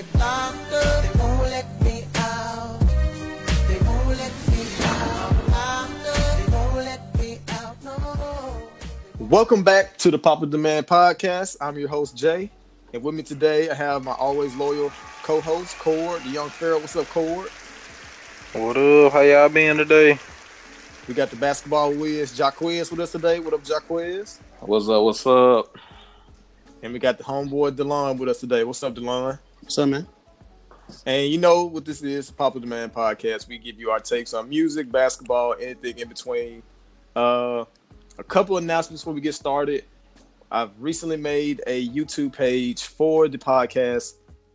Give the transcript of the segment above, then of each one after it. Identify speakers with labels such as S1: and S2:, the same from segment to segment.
S1: lock me and I get locked up. They won't let me out. They won't let me out. Locked. They won't let me out. No.
S2: Welcome back to the Papa Demand Podcast. I'm your host Jay, and with me today I have my always loyal co-host Cord, the young Pharaoh. What's up, Cord?
S3: What up? How y'all been today?
S2: We got the basketball whiz Jaquez with us today. What up, Jaquez?
S3: What's up? What's up?
S2: And we got the homeboy Delon with us today. What's up, Delon?
S4: What's up, man?
S2: And you know what this is, Papa Demand Podcast. We give you our takes on music, basketball, anything in between. Uh, a couple announcements before we get started. I've recently made a YouTube page for the podcast,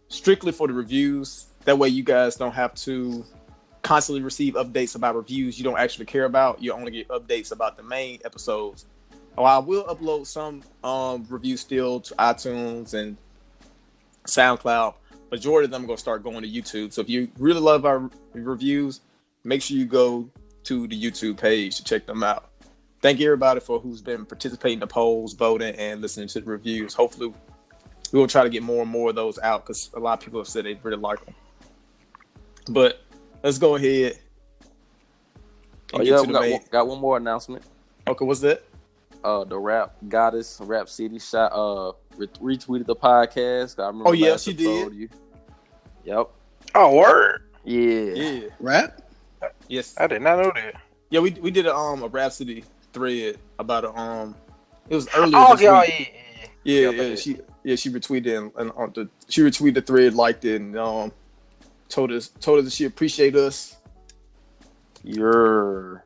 S2: strictly for the reviews. That way, you guys don't have to constantly receive updates about reviews you don't actually care about. You only get updates about the main episodes. Oh, I will upload some um, reviews still to iTunes and SoundCloud. Majority of them are going to start going to YouTube. So if you really love our reviews, make sure you go to the YouTube page to check them out. Thank you everybody for who's been participating in the polls, voting, and listening to the reviews. Hopefully, we will try to get more and more of those out because a lot of people have said they really like them. But let's go ahead.
S5: Oh yeah, we got one, got one more announcement.
S2: Okay, what's that?
S5: Uh, the rap goddess, Rapsody, shot uh retweeted the podcast. I remember
S2: Oh, yeah, she did.
S5: You. Yep.
S3: Oh, word!
S5: Yeah.
S2: Yeah.
S4: Rap?
S2: Yes.
S3: I did not know that.
S2: Yeah, we we did a um a Rapsody thread about a um it was earlier
S3: Oh,
S2: this
S3: yeah,
S2: week.
S3: yeah,
S2: Yeah,
S5: Yeah,
S2: yeah, she yeah she retweeted and, and on the she retweeted the thread, liked it, and um told us told us that she appreciate us.
S5: Your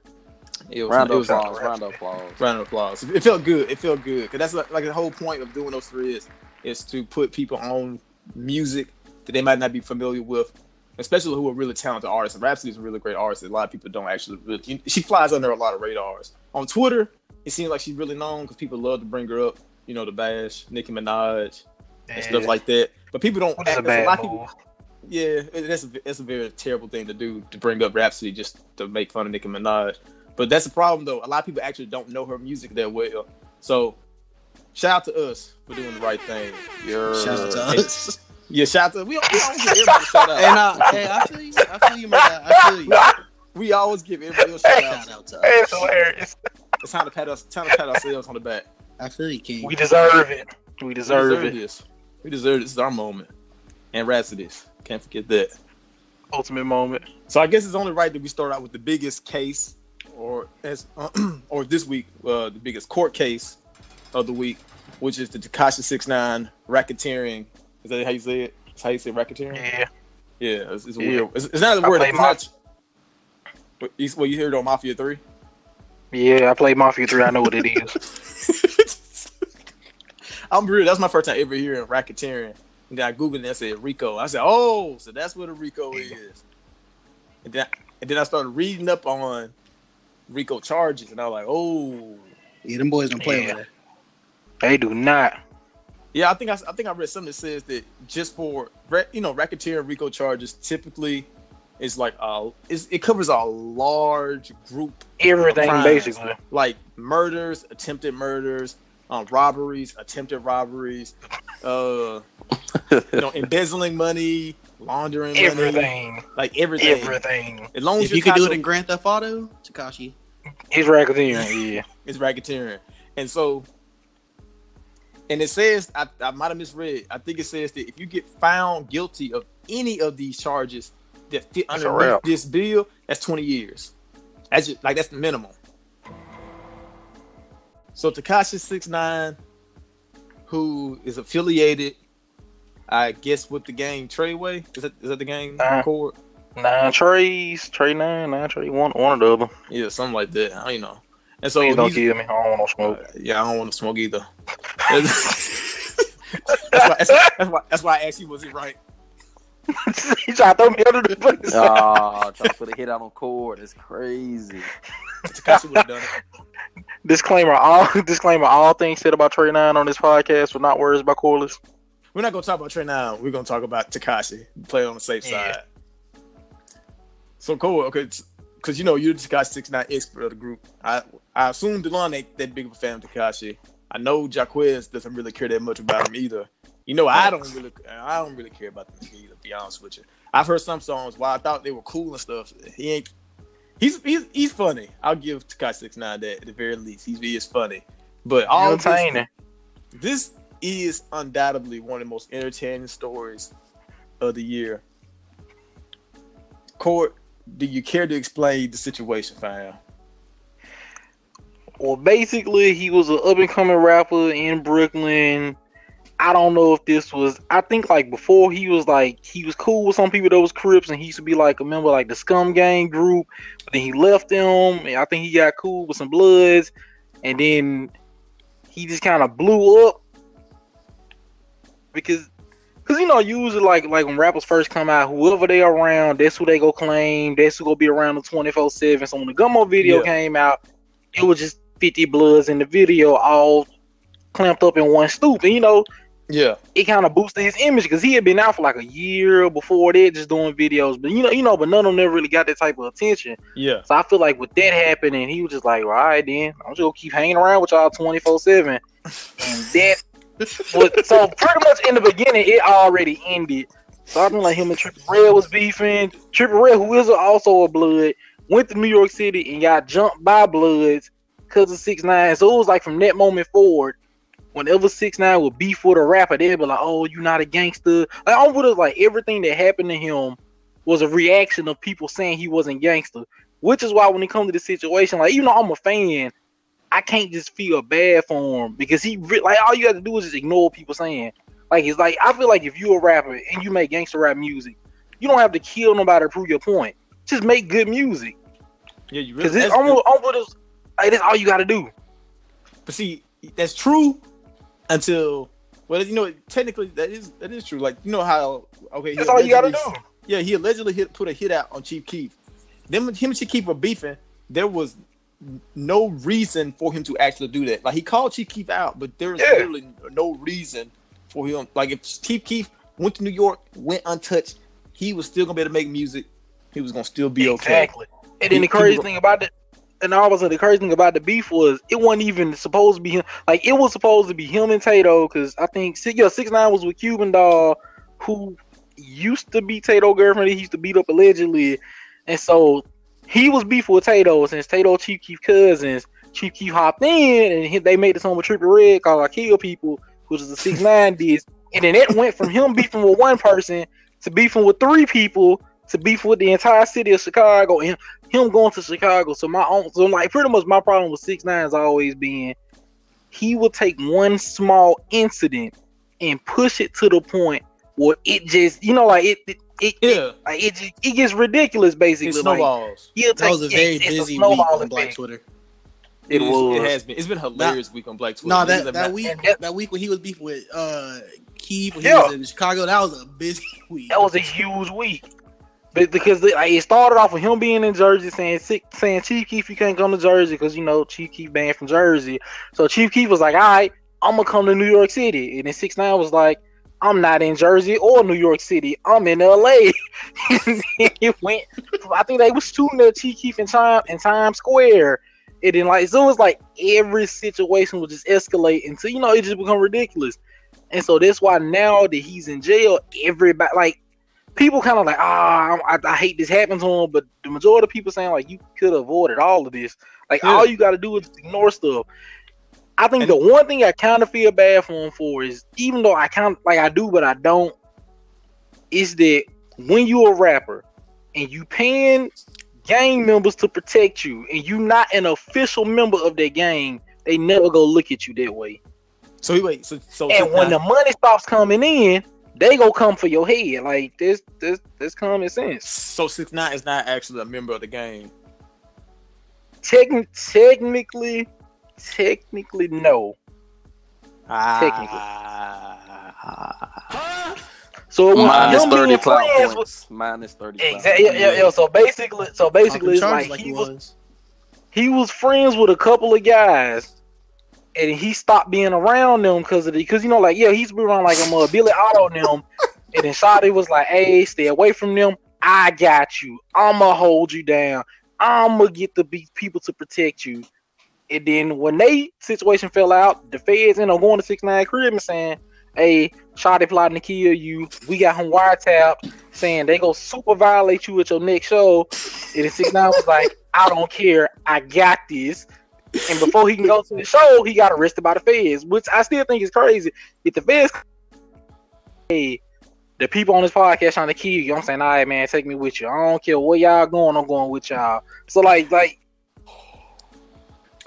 S2: It was,
S5: round
S2: it
S5: of
S2: was
S5: applause. Round of applause.
S2: round of applause. It felt good. It felt good because that's like, like the whole point of doing those three is is to put people on music that they might not be familiar with, especially who are really talented artists. And Rapsody is a really great artist. that A lot of people don't actually really. She flies under a lot of radars on Twitter. It seems like she's really known because people love to bring her up. You know, the bash Nicki Minaj and stuff like that. But people don't.
S3: What is a
S2: act- there's lot of people, yeah, that's a, that's a very terrible thing to do to bring up Rapsody just to make fun of Nicki Minaj. But that's the problem though. A lot of people actually don't know her music that well. So shout out to us for doing the right thing.
S5: Your
S4: Shout out to
S2: Hey.
S4: us.
S2: Yeah, shout out to we, we always give everybody a shout
S4: hey,
S2: out.
S4: nah, uh, hey, I feel you. I feel you, my guy. I feel you.
S2: We always give everybody a shout out.
S4: Shout out to
S3: Hey, it's
S4: us.
S3: hilarious.
S2: It's time to pat us time to pat ourselves on the back.
S4: I feel you, King.
S3: We deserve it. We deserve,
S2: We
S3: deserve it.
S2: this. We deserve this. This is our moment. And Rapsody's. Can't forget that.
S3: Ultimate moment.
S2: So I guess it's only right that we start out with the biggest case, or as or this week, uh, the biggest court case of the week, which is the Tekashi Six Nine racketeering. Is that how you say it? That's how you say racketeering?
S3: Yeah.
S2: Yeah, it's, it's a
S3: Yeah.
S2: weird. It's, it's not a
S3: I
S2: word. It's not. What you, well, you heard it on Mafia Three.
S3: Yeah, I played Mafia 3. I know what it is.
S2: I'm real. That's my first time ever hearing racketeering. And then I googled it and I said Rico. I said, oh, so that's what a Rico is. And then, and then I started reading up on Rico charges, and I was like, oh,
S4: Yeah, them boys don't play
S3: Yeah.
S4: with that.
S3: They do not.
S2: yeah. I think I, I think I read something that says that just for you know racketeering Rico charges typically is like uh, it covers a large group
S3: Everything,
S2: Crimes.
S3: basically.
S2: like murders, attempted murders, um, robberies, attempted robberies, uh, you know, embezzling money, laundering money,
S3: Everything.
S2: like everything.
S3: Everything.
S2: As long as
S4: If
S2: you're
S4: you could do it in Grand Theft Auto, Tekashi.
S3: He's racketeering. Yeah.
S2: it's racketeering, and so, and it says I, I might have misread. I think it says that if you get found guilty of any of these charges that fit
S3: That's
S2: under this bill, that's twenty years. That's just like that's the minimum. So Tekashi Six Nine, who is affiliated, I guess, with the gang Treyway. Is that is that the game
S3: Uh-huh. Nine trays. Tray nine. Nine tray. One, one of them.
S2: Yeah, something like that. I don't know. And so
S3: Please don't
S2: he's-
S3: kill me. I don't want no smoke.
S2: Uh, yeah, I don't want to smoke either. that's, why, that's, that's why. That's why I asked you, was it right?
S3: he tried to throw me under the bus.
S5: Ah, trying to put a hit out on court. It's crazy.
S2: Tekashi would have done it.
S3: disclaimer: All disclaimer: All things said about Trey Nine on this podcast were not words by Corliss.
S2: We're not gonna talk about Trey now. We're gonna talk about Tekashi. Play on the safe
S3: Yeah.
S2: side. So cool. Okay, because you know you're the Tekashi Six Nine expert of the group. I I assume Delon ain't that big of a fan of Tekashi. I know Jaquez doesn't really care that much about him either. You know, I don't really, I don't really care about the either. To be honest with you, I've heard some songs while I thought they were cool and stuff. He ain't. He's he's, he's funny. I'll give Tekashi Six Nine that at the very least. He's he is funny, but all this, this is undoubtedly one of the most entertaining stories of the year. Court, do you care to explain the situation, fam?
S3: Well, basically, he was an up and coming rapper in Brooklyn. I don't know if this was. I think like before he was like he was cool with some people that was Crips, and he used to be like a member of, like the Scum Gang group. But then he left them, and I think he got cool with some Bloods, and then he just kind of blew up because. Cause you know, usually like like when rappers first come out, whoever they around, that's who they go claim. That's who gonna be around the twenty four seven. So when the Gummo video
S2: Yeah.
S3: came out, it was just 50 bloods in the video all clamped up in one stoop. And you know,
S2: Yeah,
S3: it kind of boosted his image because he had been out for like a year before that, just doing videos. But you know, you know, but none of them never really got that type of attention.
S2: yeah,
S3: So I feel like with that happening, he was just like, all right, then I'm just gonna keep hanging around with y'all 24 seven. And that was so pretty much in the beginning, it already ended. So I think like him and Trippie Redd was beefing. Trippie Redd, who is also a blood, went to New York City and got jumped by Bloods because of six nine. So it was like from that moment forward, whenever six nine would beef with a rapper, they'd be like, "Oh, you're not a gangster." Like I would have like everything that happened to him was a reaction of people saying he wasn't gangster. Which is why when it comes to the situation, like even though I'm a fan, I can't just feel bad for him because he re- like all you have to do is just ignore people saying. Like it's like I feel like if you're a rapper and you make gangster rap music, you don't have to kill nobody to prove your point. Just make good music
S2: yeah. You
S3: because
S2: really,
S3: it's
S2: good.
S3: almost, almost like that's all you got to do.
S2: But see, that's true until well, you know, technically that is that is true. Like you know how okay,
S3: That's all you got to do.
S2: Yeah, he allegedly hit put a hit out on Chief Keef. Then him and Chief Keef were beefing. There was no reason for him to actually do that. Like he called Chief Keef out, but there is
S3: Yeah.
S2: literally no reason for him. Like if Chief Keef went to New York, went untouched, he was still gonna be able to make music. He was gonna still be okay.
S3: Exactly. And then the crazy thing about it, and all also the crazy thing about the beef was it wasn't even supposed to be him. Like it was supposed to be him and Tadoe because I think yeah six nine was with Cuban Doll, who used to be Tadoe girlfriend. He used to beat up allegedly, and so he was beefing with Tadoe since Tadoe Chief Keef cousins. Chief Keef hopped in and he, they made the song with Trippie Redd called "I Kill People," which is the six nine diss, and then it went from him beefing with one person to beefing with three people to beef with the entire city of Chicago and him going to Chicago. So my own, so like pretty much my problem with six nine has always been he will take one small incident and push it to the point where it just you know like it it, it, it
S2: Yeah,
S3: like it it gets ridiculous
S2: it
S3: basically. Like
S2: snowballs.
S3: he'll
S4: That
S3: take
S4: was a very
S3: it's
S4: busy week on Black
S3: effect.
S4: Twitter.
S3: It
S2: is-
S3: was.
S2: It has been. It's been a hilarious week on Black Twitter.
S4: No,
S2: Niggas
S4: that, that
S2: not-
S4: week
S3: that-
S4: that week when he was beefing with uh Keef when
S3: Yeah.
S4: he was in Chicago, that was a busy week.
S3: That was a huge week. But because the, like, it started off with him being in Jersey saying sick, saying Chief Keef you can't come to Jersey because you know Chief Keef banned from Jersey. So Chief Keef was like, all right, I'm gonna come to New York City, and then Six Nine was like, I'm not in Jersey or New York City, I'm in L.A. it went. I think they was shooting at Chief Keef in time in Times Square. And then like so it was like every situation would just escalate until you know it just become ridiculous. And so that's why now that he's in jail, everybody like people kind of like, ah, I, I hate this happened to him, but the majority of people saying like you could have avoided all of this. Like
S2: Yeah.
S3: all you got to do is ignore stuff. I think
S2: And-
S3: the one thing I kind of feel bad for him for is even though I kind of like I do, but I don't, is that when you're a rapper and you paying gang members to protect you and you're not an official member of that gang, they never go look at you that way.
S2: So he wait. So so
S3: And when the money stops coming in, they go come for your head. Like this, this, this common sense.
S2: so six nine is not actually a member of the game.
S3: Techn- technically, technically, no.
S2: Ah.
S3: So it went from
S5: Minus
S3: him
S5: thirty
S3: being
S5: clout
S3: friends with
S5: points. Minus thirty.
S3: exactly, yeah, yeah, yeah. So basically, so basically, it's
S4: Talking
S3: like, he
S4: he
S3: was
S4: was.
S3: he was friends with a couple of guys, and he stopped being around them because of the because you know like yeah he's been around like um, uh, Billy Otto and them, and then Shotti was like hey stay away from them. I got you. I'ma hold you down. I'ma get the be- people to protect you. And then when they situation fell out, the feds ended up going to six nine crib and saying, hey, Shotti plotting to kill you. We got him wiretapped saying they go super violate you at your next show. And then six nine was like, I don't care, I got this. And before he can go to the show, he got arrested by the feds, which I still think is crazy. If the feds, hey, the people on this podcast trying to kill you, I'm saying, all right, man, take me with you. I don't care where y'all going, I'm going with y'all. So like, like,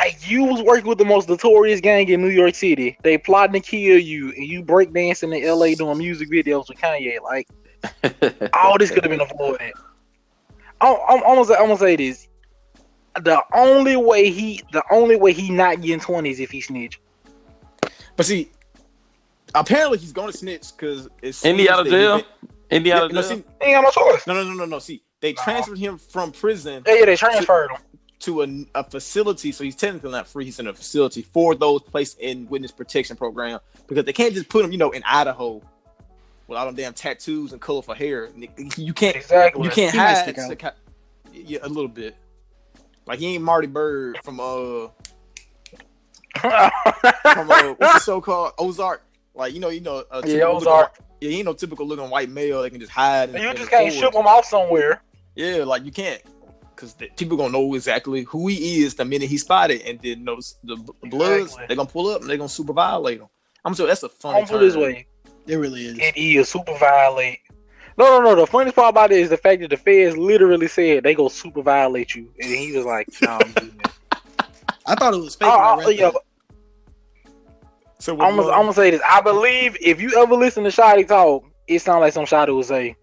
S3: like you was working with the most notorious gang in New York City. They plotting to kill you, and you break dancing in LA doing music videos with Kanye. Like, all this could have been avoided. I'm, I'm, I'm, gonna say, I'm gonna say this: the only way he, the only way he not getting twenty is if he snitch.
S2: But see, apparently he's going to snitch because it's
S5: Indy out of jail. Indy
S2: Yeah,
S5: out of
S2: no,
S5: jail.
S2: see,
S3: ain't got no choice.
S2: no, no, no, no, no. See, they transferred him from prison
S3: Yeah, yeah, they transferred him.
S2: To a, a facility, so he's technically not free. He's in a facility for those placed in witness protection program because they can't just put him, you know, in Idaho with all them damn tattoos and colorful hair. You can't,
S3: Exactly.
S2: you can't
S4: He
S2: hide.
S4: stick out.
S2: a- Yeah, a little bit. Like he ain't Marty Byrde from uh from uh what's the show called Ozark. Like you know, you know, a
S3: yeah,
S2: typical looking-
S3: Ozark.
S2: Yeah, he ain't no typical looking white male that can just hide. in-
S3: You just
S2: the
S3: can't ship him off somewhere.
S2: Yeah, like you can't, because people gonna know exactly who he is the minute he spotted, and then notice the b- bloods. They're gonna pull up and they're gonna super violate him. I'm sure that's a funny.
S3: I'm put this
S2: turn.
S3: way.
S4: It really is.
S3: It is super violate. No, no, no. The funniest part about it is the fact that the feds literally said they go super violate you, and he was like, "No, I'm doing it."
S4: I thought it was fake.
S3: Oh,
S4: I
S3: oh, yeah.
S2: So
S3: I'm gonna, I'm gonna say this. I believe if you ever listen to Shotti talk, it sounds like some Shotti would say.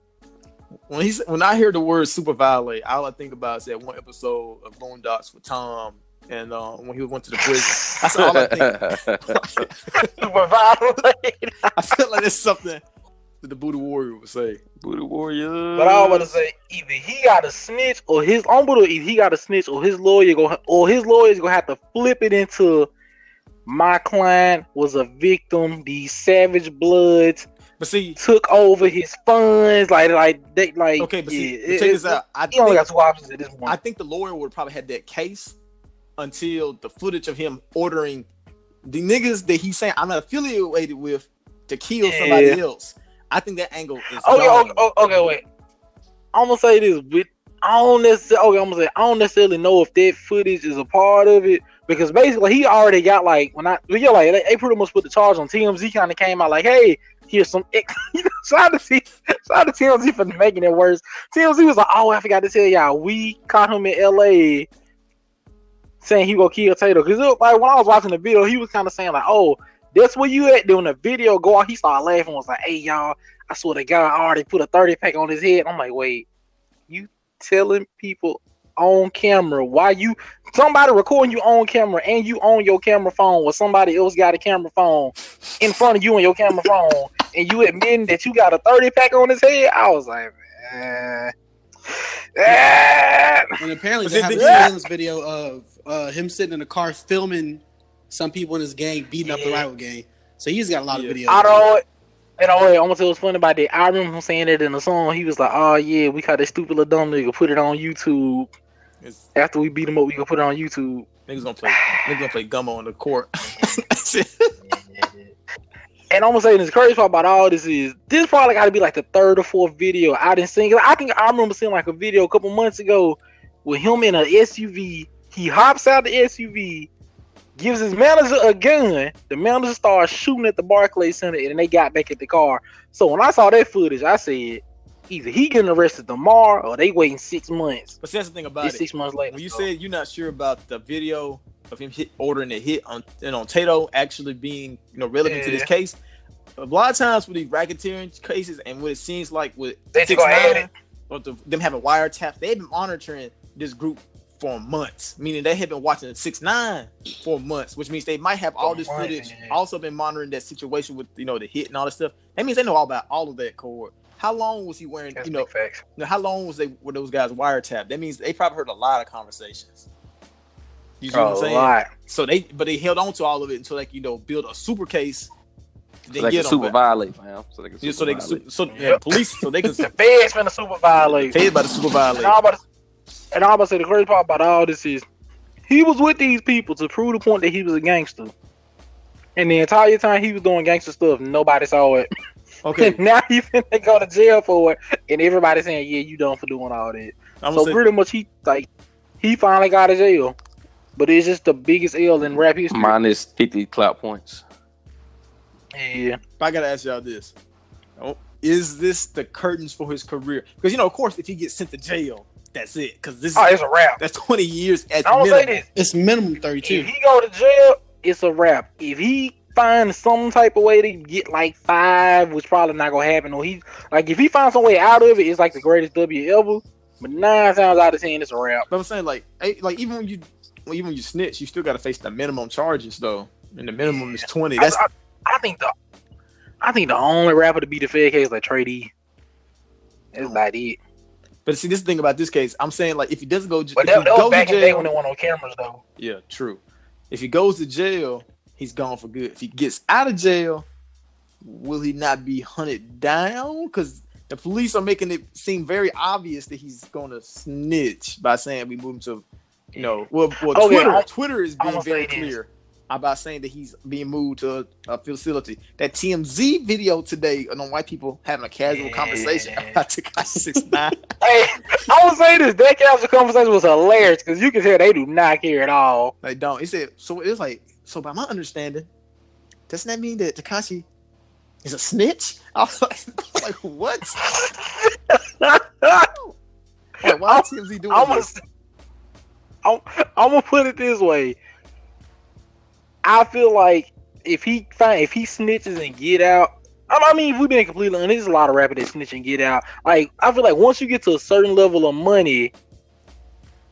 S2: When he's when I hear the word super violate, all I think about is that one episode of Boondocks with Tom, and uh, when he went to the prison. That's all I think.
S3: Super violate.
S2: I feel like it's something that the Buddha Warrior would say.
S5: Buddha Warrior.
S3: But I was about to say either he got a snitch or his I'm gonna either he got to snitch or his lawyer go or his lawyer's gonna have to flip it into my client was a victim. These savage bloods
S2: But see,
S3: took over his funds. Like like they like
S2: okay, but see,
S3: yeah,
S2: but
S3: it-
S2: check this out. I
S3: He only
S2: think,
S3: got two options at this point.
S2: I think the lawyer would probably had that case until the footage of him ordering the niggas that he's saying I'm not affiliated with to kill
S3: Yeah.
S2: somebody else. I think that angle is.
S3: Okay, okay, okay, okay, wait. I'm gonna say this, but I don't necessarily. Okay, I'm gonna say I don't necessarily know if that footage is a part of it because basically he already got like when I yeah like they, they pretty much put the charge on TMZ. Kind of came out like, hey, here's some. shout out to T- shout out to TMZ for making it worse. TMZ was like, oh, I forgot to tell y'all, we caught him in L.A. saying he gonna kill Tadoe because like when I was watching the video, he was kind of saying like, oh. That's where you at doing the video go out. He started laughing, was like, Hey y'all, I swear to God, I already put a 30 pack on his head. I'm like, wait, you telling people on camera why you somebody recording you on camera and you on your camera phone or somebody else got a camera phone in front of you on your camera phone and you admitting that you got a 30 pack on his head? I was like, man. eh.
S4: And apparently
S2: But
S4: they have a surveillance video of uh, him sitting in a car filming some people in his gang beating up the rival gang. So he's got a lot
S2: Yeah.
S4: of videos.
S3: I don't. And wait, I'm gonna tell you what's funny about that. I remember him saying that in the song. He was like, "Oh yeah, we caught that stupid little dumb nigga. Put it on YouTube.
S2: It's-
S3: After we beat him up, we gonna put it on YouTube."
S2: niggas gonna play. Niggas gonna play gummo on the court.
S3: And I'm gonna say this crazy part about all this is this probably got to be like the third or fourth video I didn't see. 'Cause I think I remember seeing like a video a couple months ago with him in an SUV. He hops out the SUV, gives his manager a gun. The manager starts shooting at the Barclays Center, and they got back at the car. So when I saw that footage, I said either he getting arrested tomorrow or they waiting six months.
S2: But that's the thing about
S3: It's
S2: it.
S3: six months later.
S2: When you
S3: so-
S2: said you're not sure about the video of him hit, ordering a hit on and on Tadoe actually being you know relevant to this case, a lot of times with these racketeering cases and what it seems like with
S3: They
S2: six nine or the, them having wiretaps, they've been monitoring this group for months. Meaning they have been watching six nine for months, which means they might have all this footage. Also been monitoring that situation with you know the hit and all that stuff. That means they know all about all of that cord. How long was he wearing?
S3: That's
S2: you know,
S3: big facts.
S2: how long was they were those guys wiretapped? That means they probably heard a lot of conversations. You see what I'm
S3: A
S2: saying?
S3: lot.
S2: So they, but they held on to all of it until like you know build a super case.
S5: So they
S2: get
S5: can super violate, fam. So they can
S2: Yeah, so they can
S5: violate.
S2: so yeah, police so they can
S3: The feds finna super violate.
S2: paid by the super violate.
S3: And I'm about to, and I'm about to say the crazy part about all this is he was with these people to prove the point that he was a gangster. And the entire time he was doing gangster stuff, nobody saw it.
S2: Okay,
S3: And now he finna go to jail for it, and everybody saying, "Yeah, you done for doing all that."
S2: I'm
S3: so
S2: say,
S3: pretty much, he like he finally got out of jail, but it's just the biggest L in rap history.
S5: Minus fifty clout points.
S3: Yeah,
S2: I gotta ask y'all this: oh, Is this the curtains for his career? Because you know, of course, if he gets sent to jail, that's it. Because this
S3: oh,
S2: is
S3: it's a rap.
S2: that's 20 years at
S3: I'm gonna say
S2: minimum.
S3: this:
S4: It's minimum thirty two.
S3: if he go to jail, it's a wrap. If he finds some type of way to get like five, which probably not gonna happen, or he like if he finds some way out of it, it's like the greatest W ever. But nine times out of ten, it's a wrap.
S2: But I'm saying, like, like even when you, even when you snitch, you still gotta face the minimum charges though, and the minimum is 20. That's
S3: I, I think the I think the only rapper to be the Fed case is like Trey D. That's oh. about it.
S2: But see, this thing about this case, I'm saying like if he doesn't go,
S3: But that, that was back
S2: to
S3: in the day
S2: jail,
S3: when they went on cameras though.
S2: yeah, true. If he goes to jail, he's gone for good. If he gets out of jail, will he not be hunted down? Because the police are making it seem very obvious that he's going to snitch by saying we move him to, you know, well, well oh,
S3: Okay,
S2: Twitter,
S3: I'm-
S2: Twitter is being very clear about saying that he's being moved to a, a facility. That TMZ video today on white people having a casual
S3: Yeah.
S2: conversation about Tekashi Six Nine.
S3: Hey, I would say this. That casual conversation was hilarious because you can tell they do not care at all.
S2: They don't. He said, so it was like, so by my understanding, doesn't that mean that Tekashi is a snitch? I was like, I was like what? Like, why is TMZ doing
S3: I'm
S2: this?
S3: I'm, I'm gonna put it this way. I feel like if he find if he snitches and get out, I I mean, if we've been completely honest, there's a lot of rappers that snitch and get out. Like, I feel like once you get to a certain level of money,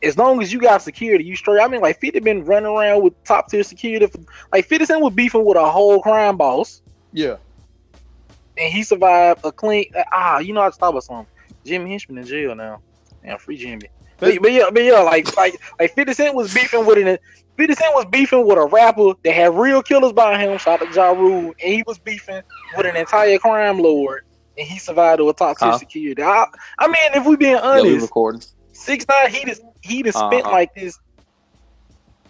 S3: as long as you got security, you straight. I mean, like 50 been running around with top tier security. For, like 50 Cent was beefing with a whole crime boss,
S2: Yeah.
S3: and he survived a clean. Ah, you know I to stop us something. Jimmy Henchman in jail now. Yeah, free Jimmy. But, but yeah, but yeah, like like like 50 Cent was beefing with an 50 Cent was beefing with a rapper that had real killers by him, shout out to Ja Rule, and he was beefing with an entire crime lord, and he survived with top tier
S5: Huh?
S3: security. I, I mean, if we being
S5: Yeah, we
S3: honest,
S5: recording.
S3: six nine, he just he just spent
S5: Uh-huh.
S3: like this.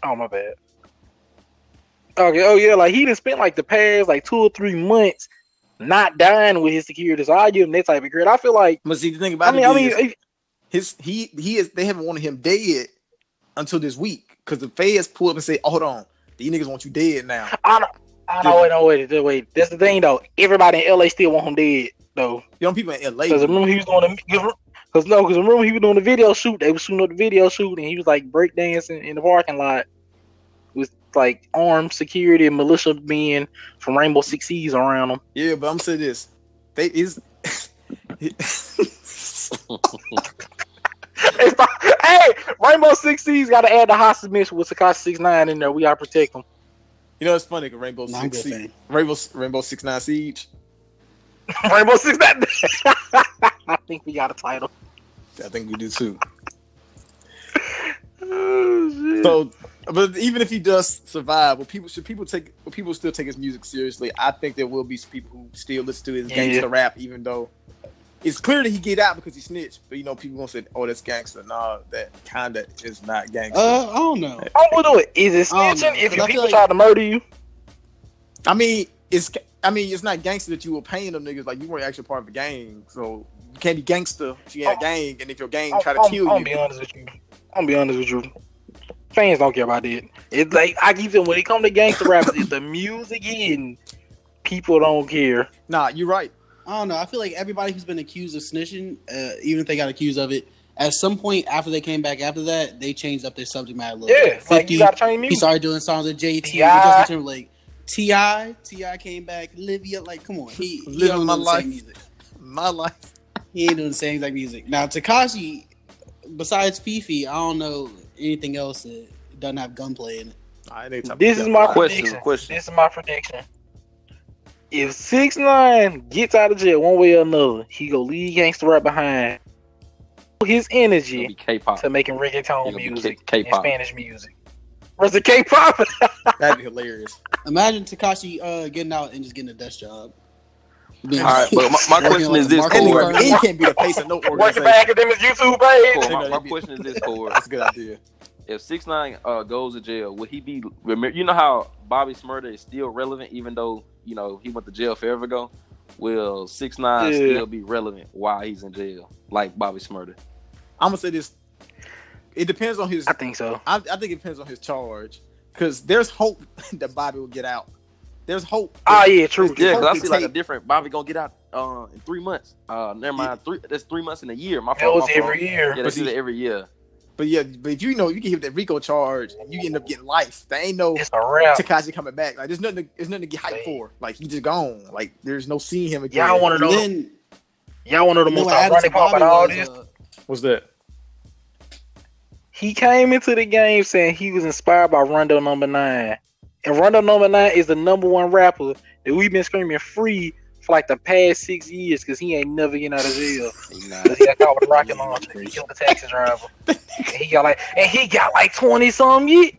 S3: Oh my bad. Okay, oh yeah, like he just spent like the past like two or three months not dying with his security. So I give him that type of credit. I feel like
S2: But see, the thing about
S3: I
S2: about
S3: mean, I mean,
S2: is his he he is they haven't wanted him dead until this week because the feds pulled up and said, hold on, these niggas want you dead now.
S3: I know, I know, wait, no, wait, wait, wait. That's the thing though. Everybody in LA still want him dead though.
S2: Young people in LA.
S3: Because remember he was doing the because no, because remember he was doing the video shoot. They was shooting up the video shoot, and he was like breakdancing in the parking lot with like armed security and militia men from Rainbow Six Siege around him.
S2: Yeah, but I'm saying this. They is
S3: It's hey, Rainbow Six Siege got to add the hostage mission with Tekashi Six Nine in there. We gotta protect them.
S2: you know it's funny 'cause Rainbow
S4: Nah, I'm
S2: Six
S4: good
S2: Sie-
S4: fan.
S2: Rainbow Rainbow Six Nine Siege.
S3: Rainbow Six Nine. I think we got a title.
S2: I think we do too.
S3: Oh, shit.
S2: So, but even if he does survive, will people should people take will people still take his music seriously? I think there will be some people who still listen to his
S3: Yeah.
S2: gangster rap, even though it's clear that he get out because he snitched. But you know, people gonna say, "Oh, that's gangster." No, that kinda is not gangster.
S4: Uh, I don't know.
S3: I'm gonna do it. Is it
S4: I don't know,
S3: snitching if
S4: 'cause
S3: your
S4: I
S3: people
S4: like-
S3: try to murder you?
S2: I mean, it's I mean, it's not gangster that you were paying them niggas like you weren't actually part of a gang. So you can't be gangster if you ain't a gang, and if your gang
S3: I'm,
S2: try to
S3: I'm-
S2: kill
S3: I'm
S2: you.
S3: be honest with you. I'm be honest with you. Fans don't care about that. It's like I keep saying when it comes to gangster rappers, it's the music hitting. People don't care.
S2: Nah, you're right.
S4: I don't know. I feel like everybody who's been accused of snitching, uh, even if they got accused of it, at some point after they came back after that, they changed up their subject matter a little
S3: Yeah,
S4: bit.
S3: like you gotta change
S4: he started doing songs with JT, with
S3: T.I.
S4: Justin Timberlake. Ti, Ti came back. Livia, like, come on, he, he
S2: Living my
S4: do the same
S2: life.
S4: music.
S2: My life.
S4: He ain't doing the same exact music. Now Tekashi, besides FEFE, I don't know anything else that doesn't have gunplay in it.
S2: Nah, it ain't type of
S3: This is my
S5: Question,
S3: prediction.
S5: question.
S3: This is my prediction. If six nine gets out of jail one way or another, he go leave gangster right behind. His energy
S5: K-pop.
S3: to making reggaeton music
S5: K-
S3: and
S5: K-pop.
S3: Spanish music. Where's the K-pop?
S2: That'd be hilarious.
S4: Imagine Tekashi uh, getting out and just getting a desk job. Being-
S5: All right, but my- my question is this,
S4: marketing
S5: Corey.
S2: He can't be the face of no
S3: Working
S2: organization.
S3: for academics YouTube page.
S5: Cool.
S2: You know,
S5: My, my
S2: it'd be-
S5: question is this, Cord.
S2: That's a good idea.
S5: if six nine uh, goes to jail, would he be? Remember, you know how Bobby Shmurda is still relevant, even though you know he went to jail forever ago. Will six nine
S3: Yeah.
S5: still be relevant while he's in jail, like Bobby Shmurda?
S2: I'm gonna say this. It depends on his.
S3: I think so.
S2: I, I think it depends on his charge, because there's hope that Bobby will get out. There's hope.
S3: Ah, yeah, true.
S2: It's
S5: Yeah, because I
S2: to
S5: see like a different Bobby gonna get out uh, in three months. Uh, never mind, three. That's three months in a year. My
S3: That was
S5: my fault.
S3: every year.
S5: Yeah, they
S2: But
S5: do that every year.
S2: But yeah, but if you know you can hit that Rico charge and you end up getting life, there ain't no
S3: It's a wrap.
S2: Tekashi coming back. Like there's nothing. To, there's nothing to get hyped for. Like he just gone. Like there's no seeing him again.
S3: Y'all want to know?
S4: then
S3: Y'all want to know the most
S4: what added
S3: ironic part
S4: Bobby
S3: about all this?
S4: uh,
S2: What's that?
S3: He came into the game saying he was inspired by Rondo Number Nine, and Rondo Number Nine is the number one rapper that we've been screaming free for like the past six years because he ain't never getting out of jail.
S5: Nah.
S3: He got caught with a rocket launcher. He killed the taxi driver. and he got like, and he got like twenty some years.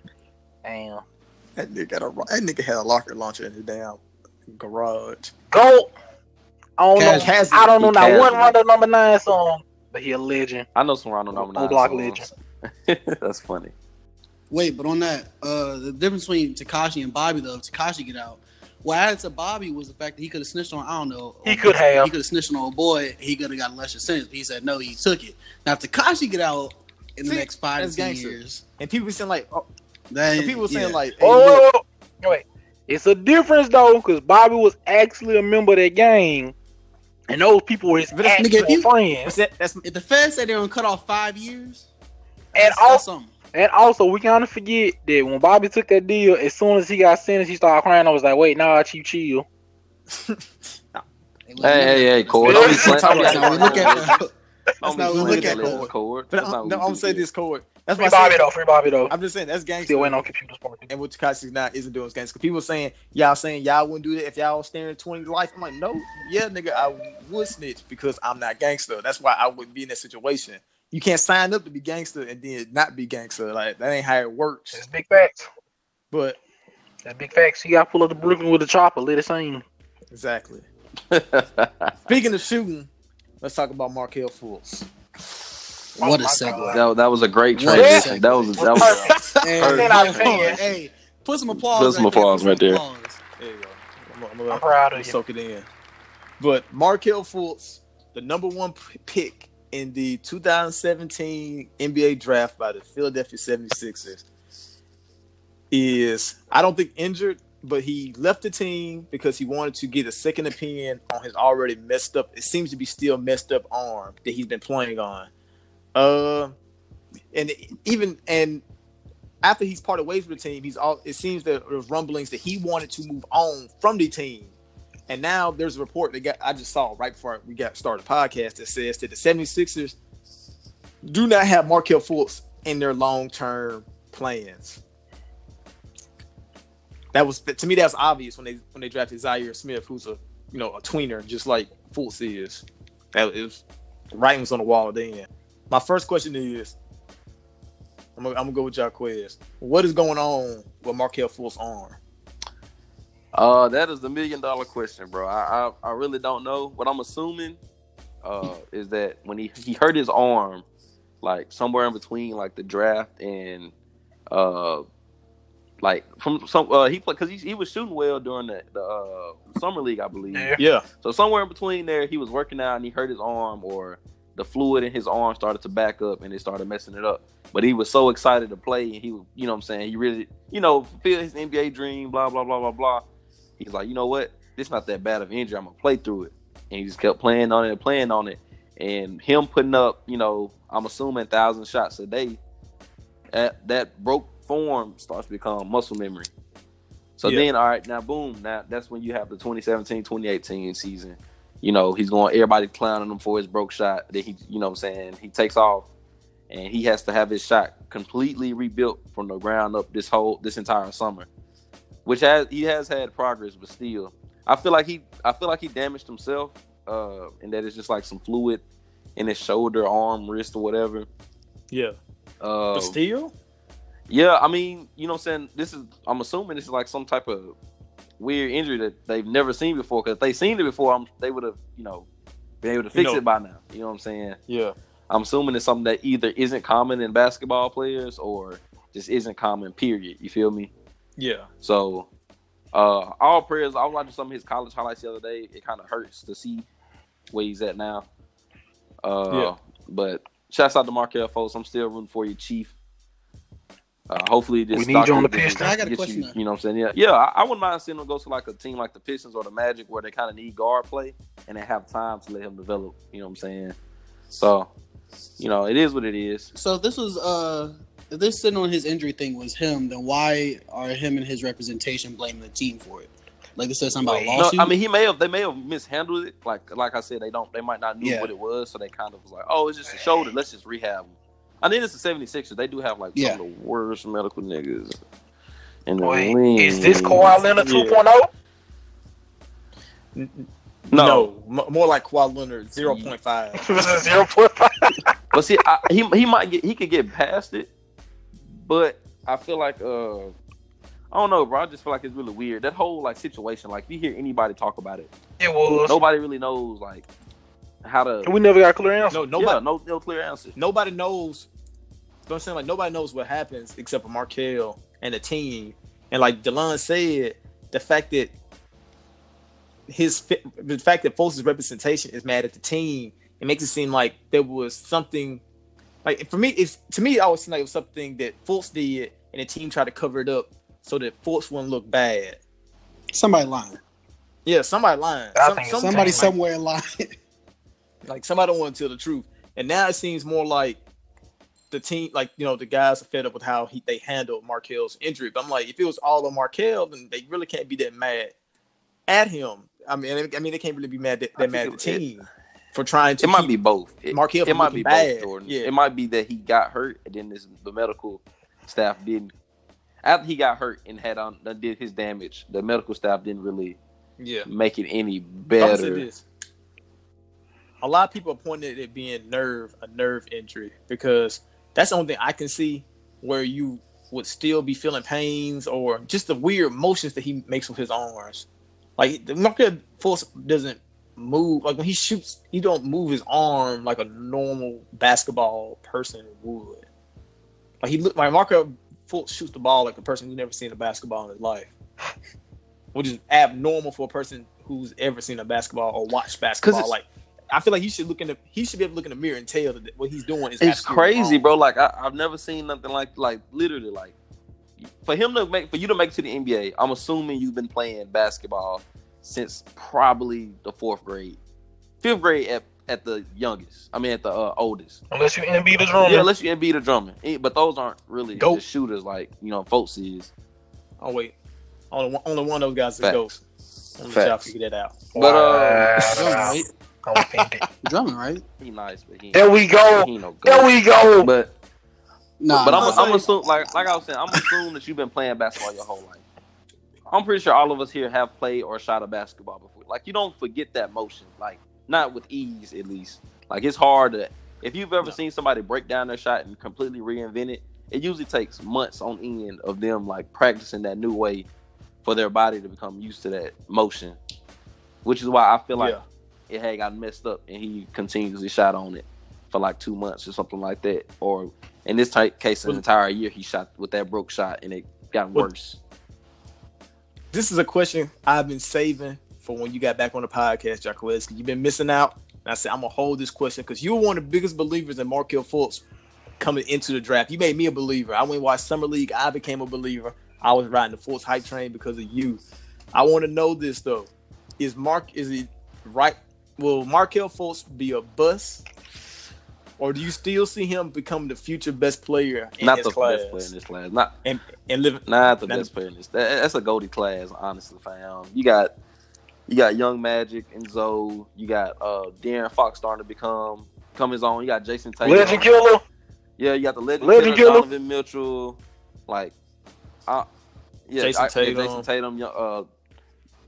S3: Damn.
S2: That nigga got a that nigga had a locker launcher in his damn garage.
S3: Go. I don't
S4: Cash
S3: know.
S2: has.
S3: I don't know
S5: He
S3: not one. Rondo Number Nine song, but he a legend.
S5: I know some Rondo number nine.
S3: block
S5: songs. That's funny.
S4: Wait, but on that, uh, the difference between Tekashi and Bobby, though, Tekashi get out, what added to Bobby was the fact that he could have snitched on, I don't know.
S3: He could have.
S4: He could have snitched on old boy. He could have got a lesser sentence. But he said no, he took it. Now, if Tekashi get out in the next five to ten
S2: gangster.
S4: years,
S2: And people saying like, oh,
S4: then
S2: and people were saying
S4: yeah.
S2: like, hey,
S3: Oh,
S2: look,
S3: wait. It's a difference though, because Bobby was actually a member of that gang, and those people were his
S2: But that's-
S3: actual
S4: nigga, if you-
S3: friends.
S2: that? That's
S4: if the Fed said they're gonna cut off five years,
S3: And
S4: that's,
S3: also,
S4: that's something.
S3: And also, we kind of forget that when Bobby took that deal, as soon as he got sentenced, he started crying. I was like, "Wait, nah, chill, chill."
S4: Hey,
S5: Hey, hey, hey, Corey. Don't be
S3: That's
S2: not
S5: don't be
S2: what
S4: That's we look at.
S5: don't
S4: That's not we look
S5: that
S4: at.
S5: list,
S4: Corey.
S5: Corey.
S2: But I'm, no, I'm
S5: we
S2: gonna say this, Corey. That's
S3: Free
S2: why
S3: Bobby though, free Bobby though.
S2: I'm just saying that's gangster.
S3: Still waiting on computer sport.
S2: and what Tekashi not isn't doing is gangster. 'Cause People saying y'all saying y'all wouldn't do that if y'all was staring 20 life. I'm like, no, yeah, nigga, I would snitch because I'm not gangster. That's why I wouldn't be in that situation. You can't sign up to be gangster and then not be gangster. Like that ain't how it works.
S3: That's big facts.
S2: But
S3: That's big facts. You got to pull up the Brooklyn with a chopper. Let it sing.
S2: exactly. Speaking of shooting, let's talk about Markelle Fultz.
S4: What oh a
S3: Oh my
S4: segue.
S5: That, that was a great
S4: What a
S5: transition.
S4: segue.
S5: That was that was.
S3: Perfect.
S4: Hey,
S5: Heard.
S3: Then I
S4: hold
S3: think
S4: on.
S3: it.
S4: hey, put some applause.
S5: Put some
S4: right there.
S5: applause right there.
S4: applause.
S2: There you go. I'm, I'm, I'm,
S3: I'm proud of
S2: I'm
S3: you.
S2: Soak it in. But Markelle Fultz, the number one pick in the 2017 NBA draft by the Philadelphia 76ers, is I don't think injured, but he left the team because he wanted to get a second opinion on his already messed up. It seems to be still messed up arm that he's been playing on. Uh, and even and after he's parted ways with the team, he's all. It seems that there's rumblings that he wanted to move on from the team, and now there's a report that got I just saw right before we got started podcast that says that the 76ers do not have Markelle Fultz in their long term plans. That was to me. That was obvious when they when they drafted Zhaire Smith, who's a you know a tweener just like Fultz is. That was writing was on the wall then. My first question is, I'm gonna, I'm gonna go with y'all quiz. What is going on with Markelle Fultz's arm?
S5: Uh, that is the million dollar question, bro. I, I I really don't know. What I'm assuming, uh, is that when he he hurt his arm, like somewhere in between like the draft and uh, like from some uh he played because he he was shooting well during the the uh, summer league, I believe.
S3: Yeah.
S2: Yeah,
S5: So somewhere in between there, he was working out and he hurt his arm, or the fluid in his arm started to back up and it started messing it up. But he was so excited to play, and he, was- you know, what I'm saying, he really, you know, feel his NBA dream. Blah blah blah blah blah. He's like, you know what, this not that bad of an injury. I'm gonna play through it, and he just kept playing on it and playing on it. And him putting up, you know, I'm assuming thousand shots a day. That that broke form starts to become muscle memory. So
S2: Yeah.
S5: then, all right, now boom, now that's when you have the 2017, 2018 season. You know, he's going, everybody clowning him for his broke shot. Then he, you know what I'm saying, he takes off and he has to have his shot completely rebuilt from the ground up this whole, this entire summer. Which has, he has had progress, but still, I feel like he, I feel like he damaged himself uh, and that it's just like some fluid in his shoulder, arm, wrist, or whatever.
S2: yeah.
S5: Uh,
S2: But still,
S5: yeah, I mean, you know what I'm saying? This is I'm assuming this is like some type of weird injury that they've never seen before. Cause if they seen it before, I'm, they would have, you know, been able to fix
S2: know-
S5: it by now. You know what I'm saying?
S2: yeah.
S5: I'm assuming it's something that either isn't common in basketball players or just isn't common. Period. You feel me?
S2: Yeah.
S5: So, uh, all prayers. I was watching some of his college highlights the other day. It kind of hurts to see where he's at now. Uh,
S2: Yeah.
S5: But shouts out to Markelle Fultz. I'm still rooting for you, Chief. Uh, hopefully this.
S3: We need you on the
S5: doctor
S3: Pistons.
S4: I got a
S5: gets
S4: question
S5: You, you know what I'm saying? Yeah, yeah. I, I wouldn't mind seeing him go to like a team like the Pistons or the Magic where they kind of need guard play and they have time to let him develop. You know what I'm saying? So, you know, it is what it is.
S4: So this was uh if this sitting on his injury thing was him, then why are him and his representation blaming the team for it? Like they said something about a
S3: Wait.
S5: No,
S4: lawsuit.
S5: I mean he may have they may have mishandled it. Like like I said, they don't they might not knew
S4: Yeah.
S5: what it was, so they kind of was like, oh, it's just a shoulder. Let's just rehab him. I think it's the 76ers. They do have like
S4: Yeah.
S5: some of the worst medical niggas in the
S3: Wait,
S5: league.
S3: is this Kawhi Leonard oh?
S2: Yeah.
S3: 2.0?
S5: No,
S2: No, more like Kawhi Leonard 0.5.
S3: 0.5.
S5: but see, I, he he might get he could get past it, but I feel like uh. I don't know, bro. I just feel like it's really weird. That whole like situation, like if you hear anybody talk about it,
S3: It was.
S5: nobody really knows like how to.
S3: We never got a clear answer.
S2: No,
S5: Nobody,
S2: nobody,
S5: no, no clear answer.
S2: nobody knows. You know what I'm saying? Like nobody knows what happens except for Markelle and the team. And like Delon said, the fact that his the fact that Fultz's representation is mad at the team, it makes it seem like there was something. Like for me, it's to me, I always seem like it was something that Fultz did, and the team tried to cover it up so that Fultz wouldn't look bad.
S4: somebody lying.
S2: Yeah, somebody lying. Some-
S3: think it's
S2: some-
S4: Somebody somewhere lying.
S2: like somebody don't want to tell the truth. And now it seems more like the team, like you know, the guys are fed up with how he, they handled Markelle's injury. But I'm like, if it was all on Markelle, then they really can't be that mad at him. I mean, I mean, they can't really be mad that, that mad at
S5: think
S2: the
S5: it-
S2: team for trying to.
S5: It might be both. It,
S2: Markelle
S5: it might be
S2: bad.
S5: both, Jordan.
S2: Yeah.
S5: It might be that he got hurt and then this, the medical staff didn't. After he got hurt and had on done did his damage, the medical staff didn't really
S2: Yeah.
S5: make it any
S2: I'm gonna say
S5: better.
S2: A lot of people are pointing at it being nerve, a nerve injury, because that's the only thing I can see where you would still be feeling pains or just the weird motions that he makes with his arms. Like the Markelle Fultz doesn't move like when he shoots, he don't move his arm like a normal basketball person would. Like he look like Markelle Fultz shoots the ball like a person who's never seen a basketball in his life, which is abnormal for a person who's ever seen a basketball or watched basketball. Like I feel like he should look in the he should be able to look in the mirror and tell that what he's doing is
S5: It's crazy,
S2: wrong.
S5: bro. Like I, I've never seen nothing like like literally like for him to make for you to make it to the NBA. I'm assuming you've been playing basketball since probably the fourth grade, fifth grade at, at the youngest. I mean at the uh, oldest.
S3: Unless you NB the drummer.
S5: Yeah, unless you be the drummer. But those aren't really
S2: Go.
S5: the shooters like you know folks is.
S2: Oh wait, only one, only one of those guys is
S5: Facts.
S2: ghost. Only y'all figure that out.
S5: But uh,
S4: Drumming, right?
S3: I'm offended.
S4: Drumming, right?
S5: he nice, but he,
S3: There we go.
S5: he ain't no
S3: There we go.
S5: But
S4: Nah,
S5: but I'm
S4: nah.
S5: I'm assuming like like I was saying I'm assuming that you've been playing basketball your whole life. I'm pretty sure all of us here have played or shot a basketball before. Like you don't forget that motion, like not with ease at least. Like it's hard to if you've ever
S2: No.
S5: seen somebody break down their shot and completely reinvent it. It usually takes months on end of them like practicing that new way for their body to become used to that motion. Which is why I feel like
S2: yeah,
S5: it had got messed up and he continuously shot on it for like two months or something like that. Or in this type case, an entire year he shot with that broke shot and it got worse.
S2: This is a question I've been saving for when you got back on the podcast, Jacquez, because you've been missing out. And I said I'm gonna hold this question because you were one of the biggest believers in Markelle Fultz coming into the draft. You made me a believer. I went and watched summer league. I became a believer. I was riding the Fultz hype train because of you. I want to know this though: Is Mark is he right? Will Markelle Fultz be a bust, or do you still see him become the future best player in this class?
S5: Not
S2: his
S5: the
S2: class
S5: best player in this class. Not
S2: and and live?
S5: not the
S2: Not-
S5: best player in this. That, that's a Goldie class, honestly, fam. You got you got Young Magic and Zoe. You got uh De'Aaron Fox starting to become come his own. You got Jason Taylor.
S3: Legend killer.
S5: Yeah, you got the legend,
S3: Legend
S5: killer,
S3: killer.
S5: Donovan Mitchell, like, uh, yeah,
S2: Jason
S5: I- yeah,
S2: Tatum.
S5: Jayson Tatum, uh,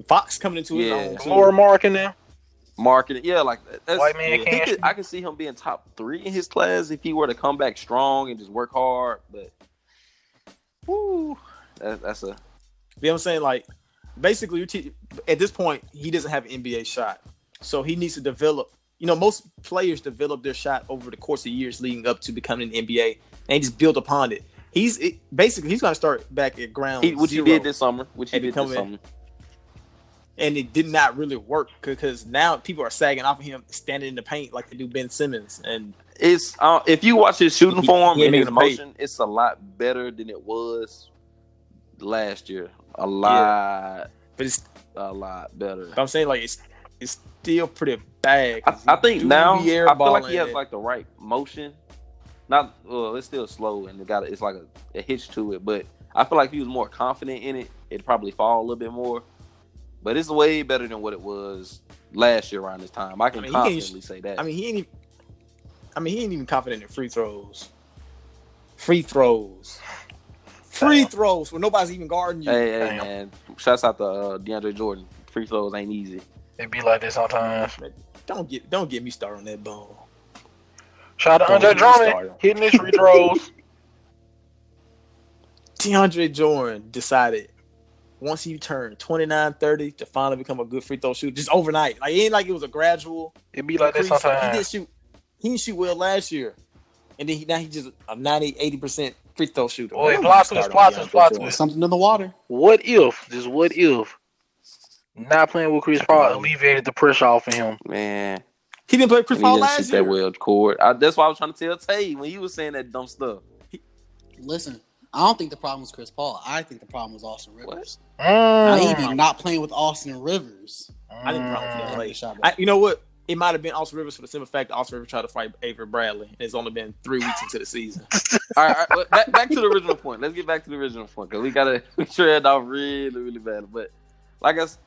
S2: Fox coming into his
S5: Yeah.
S2: own. too.
S3: Lauri Markkanen now.
S5: Marketing. Yeah, like that's,
S3: White man
S2: yeah.
S3: can't.
S5: could, I can see him being top three in his class if he were to come back strong and just work hard. But, woo, that, that's a
S2: You know what I'm saying? Like, basically, you te- at this point, he doesn't have an NBA shot, so he needs to develop. You know, most players develop their shot over the course of years leading up to becoming an NBA, and just build upon it. he's it, basically he's gonna start back at ground
S5: He, which
S2: zero,
S5: he did this summer. Which
S2: you
S5: did
S2: become
S5: this summer.
S2: And it did not really work because now people are sagging off of him standing in the paint like they do Ben Simmons, and
S5: It's uh, if you watch his shooting form
S2: he
S5: and his
S2: making a pay.
S5: motion, it's a lot better than it was last year. A lot,
S2: but it's
S5: a lot better.
S2: I'm saying like it's it's still pretty bad.
S5: I, I think now I feel like he has
S2: and-
S5: like the right motion. Not well, it's still slow and it got it's like a, a hitch to it, but I feel like if he was more confident in it, it'd probably fall a little bit more. But it's way better than what it was last year around this time. I can
S2: I mean,
S5: confidently say that.
S2: I mean, he ain't. Even, I mean, he ain't even confident in free throws. Free throws. Free
S3: Damn.
S2: throws when nobody's even guarding you.
S5: hey, hey man, shouts out to uh, DeAndre Jordan. Free throws ain't easy.
S3: It be like this sometimes.
S2: Don't get don't get me started on that bone.
S3: Shout out to
S2: Don't
S3: Andre Drummond hitting his free throws.
S2: DeAndre Jordan decided once he turned 29, 30 to finally become a good free throw shooter, just overnight. Like it ain't like it was a gradual.
S3: It'd be like this
S2: increase. Like, he did shoot. He didn't shoot well last year, and then he, now he's just a 90, 80 percent free throw shooter.
S3: Boy,
S2: Don't
S3: plot
S2: get me
S3: twist, plot twist, plot twist.
S4: Something in the water.
S3: What if? Just what if? Not playing with Chris Paul alleviated the pressure off of him.
S5: Man,
S2: He didn't play Chris
S5: and he
S2: Paul last
S5: shoot
S2: year.
S5: that well, Cord. I, that's why I was trying to tell Tay when he was saying that dumb stuff.
S4: Listen, I don't think the problem was Chris Paul. I think the problem was Austin Rivers.
S3: Mm.
S4: Maybe not playing with Austin Rivers.
S2: I didn't probably
S3: Mm.
S2: feel like-
S4: shot
S2: I, you know what? It might have been Austin Rivers for the simple fact that Austin Rivers tried to fight Avery Bradley, and it's only been three weeks into the season.
S5: All right, all right well, back, back to the original point. Let's get back to the original point because we gotta we tread off really, really bad. But like I s-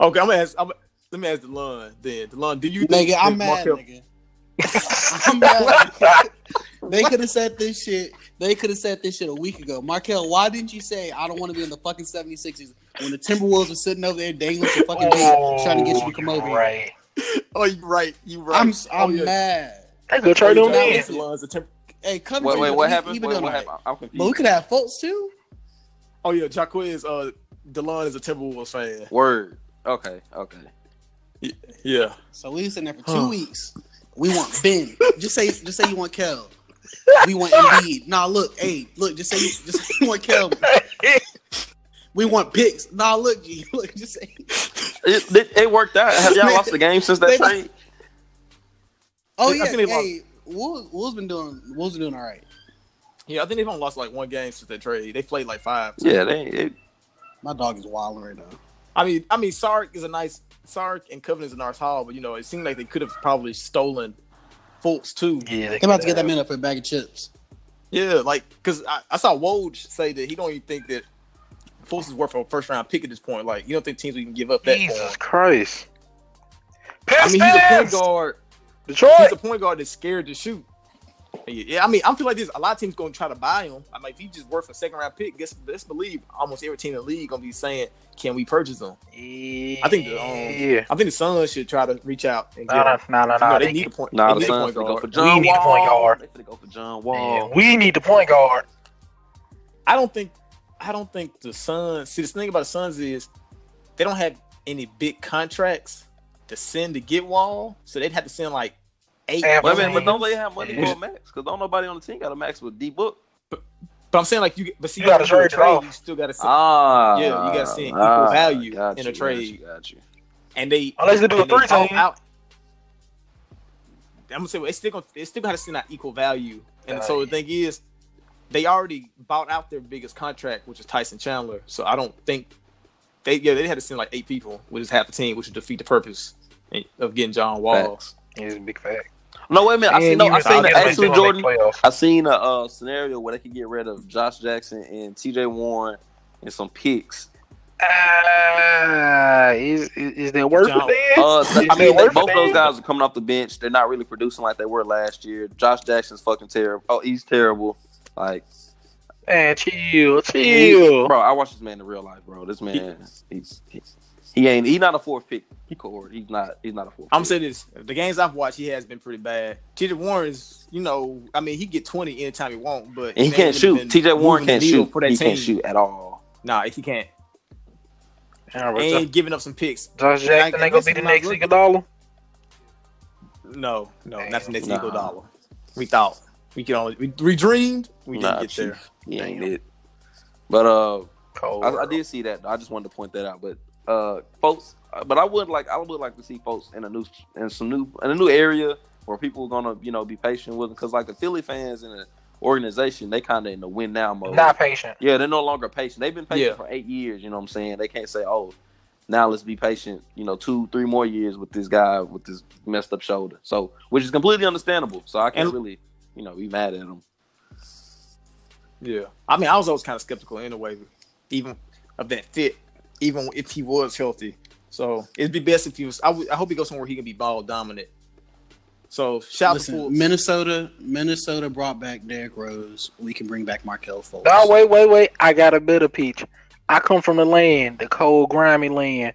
S2: Okay, I'm gonna ask. I'm, let me ask Delon. Then Delon, do you think
S4: Nigga, I'm
S2: that
S4: mad,
S2: Markelle-
S4: nigga. I'm mad. they could have said this shit. They could have said this shit a week ago. Markelle, why didn't you say I don't want to be in the fucking 76ers when the Timberwolves were sitting over there dangling your fucking bait, trying to get you to come
S3: Oh,
S4: over here?
S3: Right.
S2: Oh, you right. You right.
S4: I'm
S2: Oh,
S4: I'm
S2: yeah.
S4: mad.
S3: They go trade
S2: Oh,
S3: him
S2: yeah,
S3: in.
S4: listen.
S2: Delon's
S4: Hey, Covington,
S5: wait, wait, what
S4: he-
S5: happened?
S4: He been
S5: Wait, what
S4: all
S5: happened? I'm confused.
S4: But we could have Fultz too.
S2: oh yeah, Jacquez. Uh, Delon is a Timberwolves fan.
S5: Word. Okay, okay.
S2: Yeah.
S4: So we was sitting there for two
S2: Huh.
S4: weeks. We want Ben. just say, just say you want Kel. We want Embiid. Nah, look, hey, look, just say, just say you want Kel. We want picks. Nah, look, G, look, just say.
S5: It, it, it worked out. Have y'all
S4: Man.
S5: lost the game since that
S4: They-
S5: trade?
S4: Oh
S2: I
S4: yeah,
S2: think they lost.
S4: hey, Wolves, Wolves been doing, Wolves been doing all right.
S2: Yeah, I think they've only lost like one game since that trade. They played like five.
S5: Yeah, they. It,
S4: My dog is wilding right now.
S2: I mean, I mean, Sark is a nice Sark and Covenant is a nice haul, but you know, it seemed like they could have probably stolen Fultz too.
S3: Yeah,
S4: They about to get that man up for a bag of chips.
S2: Yeah, like because I, I saw Woj say that he don't even think that Fultz is worth a first round pick at this point. Like, you don't think teams we can give up that?
S3: Jesus
S2: him.
S3: Christ.
S2: I mean, he's a point
S3: Pistons!
S2: guard.
S3: Detroit.
S2: He's a point guard that's scared to shoot. Yeah, I mean, I feel like this. A lot of teams going to try to buy him. I mean, if he's just worth a second round pick, guess let's believe almost every team in the league gonna be saying, "Can we purchase him?" I think the, um,
S3: yeah.
S2: I think the Suns should try to reach out and get
S3: Nah,
S2: him.
S3: nah, nah, nah. they
S2: they need a point.
S5: nah,
S2: they
S5: the Suns
S2: point
S5: finna go for John We
S3: need a point guard.
S5: They finna go for John
S3: yeah,
S5: Wall.
S3: we need the point guard.
S2: I don't think I don't think the Suns. See, the thing about the Suns is they don't have any big contracts to send to get Wall, so they'd have to send like eight.
S3: Yeah,
S5: Wait a
S3: but-
S5: minute, but don't they have money
S3: Yeah.
S5: for a max? Because don't nobody on the team got a max with D Book.
S2: But I'm saying like you, but see,
S3: You gotta
S2: when do a
S3: trade off.
S2: You still got to send,
S5: Ah,
S2: Yeah, you gotta see equal
S5: ah,
S2: value
S5: got
S2: in a trade.
S5: Got you, got you.
S2: and they
S3: Unless they do a
S2: and
S3: three
S2: bought
S3: team.
S2: out. I'm gonna say well, they still gonna they still got to send out equal value, and so the thing is, they already bought out their biggest contract, which is Tyson Chandler. So I don't think they yeah they had to send like eight people, which is half the team, which would defeat the purpose of getting John Wall.
S5: Facts.
S3: It's a big fact.
S5: No, wait a minute. I seen, no, I seen
S2: even
S5: actually
S3: Make
S5: Jordan.
S3: playoffs.
S5: I seen a uh, scenario where they could get rid of Josh Jackson and T.J. Warren and some picks.
S3: Ah, is, is is that worth
S2: John-
S3: it?
S5: Uh,
S3: Is
S5: I
S3: that
S5: mean, they,
S3: worth
S5: both
S3: it?
S5: those guys are coming off the bench. They're not really producing like they were last year. Josh Jackson's fucking terrible. Oh, he's terrible. Like,
S3: Man, chill, chill.
S5: bro, I watch this man in real life, bro. This man, he's he, he ain't. He's not a fourth pick. He cord. He's not. He's not a fourth.
S2: I'm
S5: pick.
S2: saying this: the games I've watched, he has been pretty bad. T.J. Warren's, you know, I mean, he get 20 anytime he want, but
S5: and he
S2: man,
S5: can't shoot. T.J. Warren can't shoot.
S2: for that
S5: He
S2: team.
S5: can't shoot at all.
S2: Nah, if he can't.
S3: Yeah, but
S2: And giving up some picks.
S3: Josh
S2: I-
S3: Jackson
S2: I
S3: ain't gonna
S2: guess
S3: be the
S2: he's not
S3: next
S2: looking-
S3: Iguodala.
S2: No, no, not the next
S5: Nah.
S2: equal dollar. We thought. We can only we, we dreamed. We didn't
S5: Nah,
S2: get there.
S5: Chief, He ain't it. But uh,
S3: Cold
S5: I, I did see that. I just wanted to point that out. But uh, folks, but I would like I would like to see folks in a new in some new in a new area where people are gonna you know be patient with them because like the Philly fans in the organization they kind of in the win now mode.
S3: Not patient.
S5: Yeah, they're no longer patient. They've been patient
S2: Yeah.
S5: for eight years. You know what I'm saying? They can't say, "Oh, now let's be patient." You know, two, three more years with this guy with this messed up shoulder. So, which is completely understandable. So I can't
S2: And-
S5: really, you know, be mad at him.
S2: Yeah, I mean, I was always kind of skeptical anyway, even of that fit, even if he was healthy. So it'd be best if he was. I, hope he goes somewhere he can be ball dominant. So shout out
S4: Listen,
S2: to
S4: Minnesota, Minnesota brought back Derrick Rose. We can bring back Markelle Fultz.
S3: No, wait, wait, wait. I got a better peach. I come from the land, the cold, grimy land,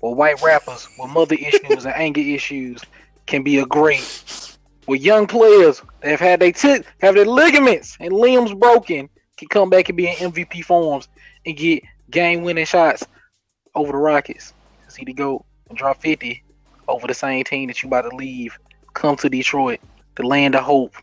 S3: where white rappers with mother issues and anger issues can be a great. Where young players that have had they t- have their ligaments and limbs broken can come back and be in MVP forms and get game winning shots over the Rockets. See the go and drop 50 over the same team that you about to leave. Come to Detroit, the land of hope,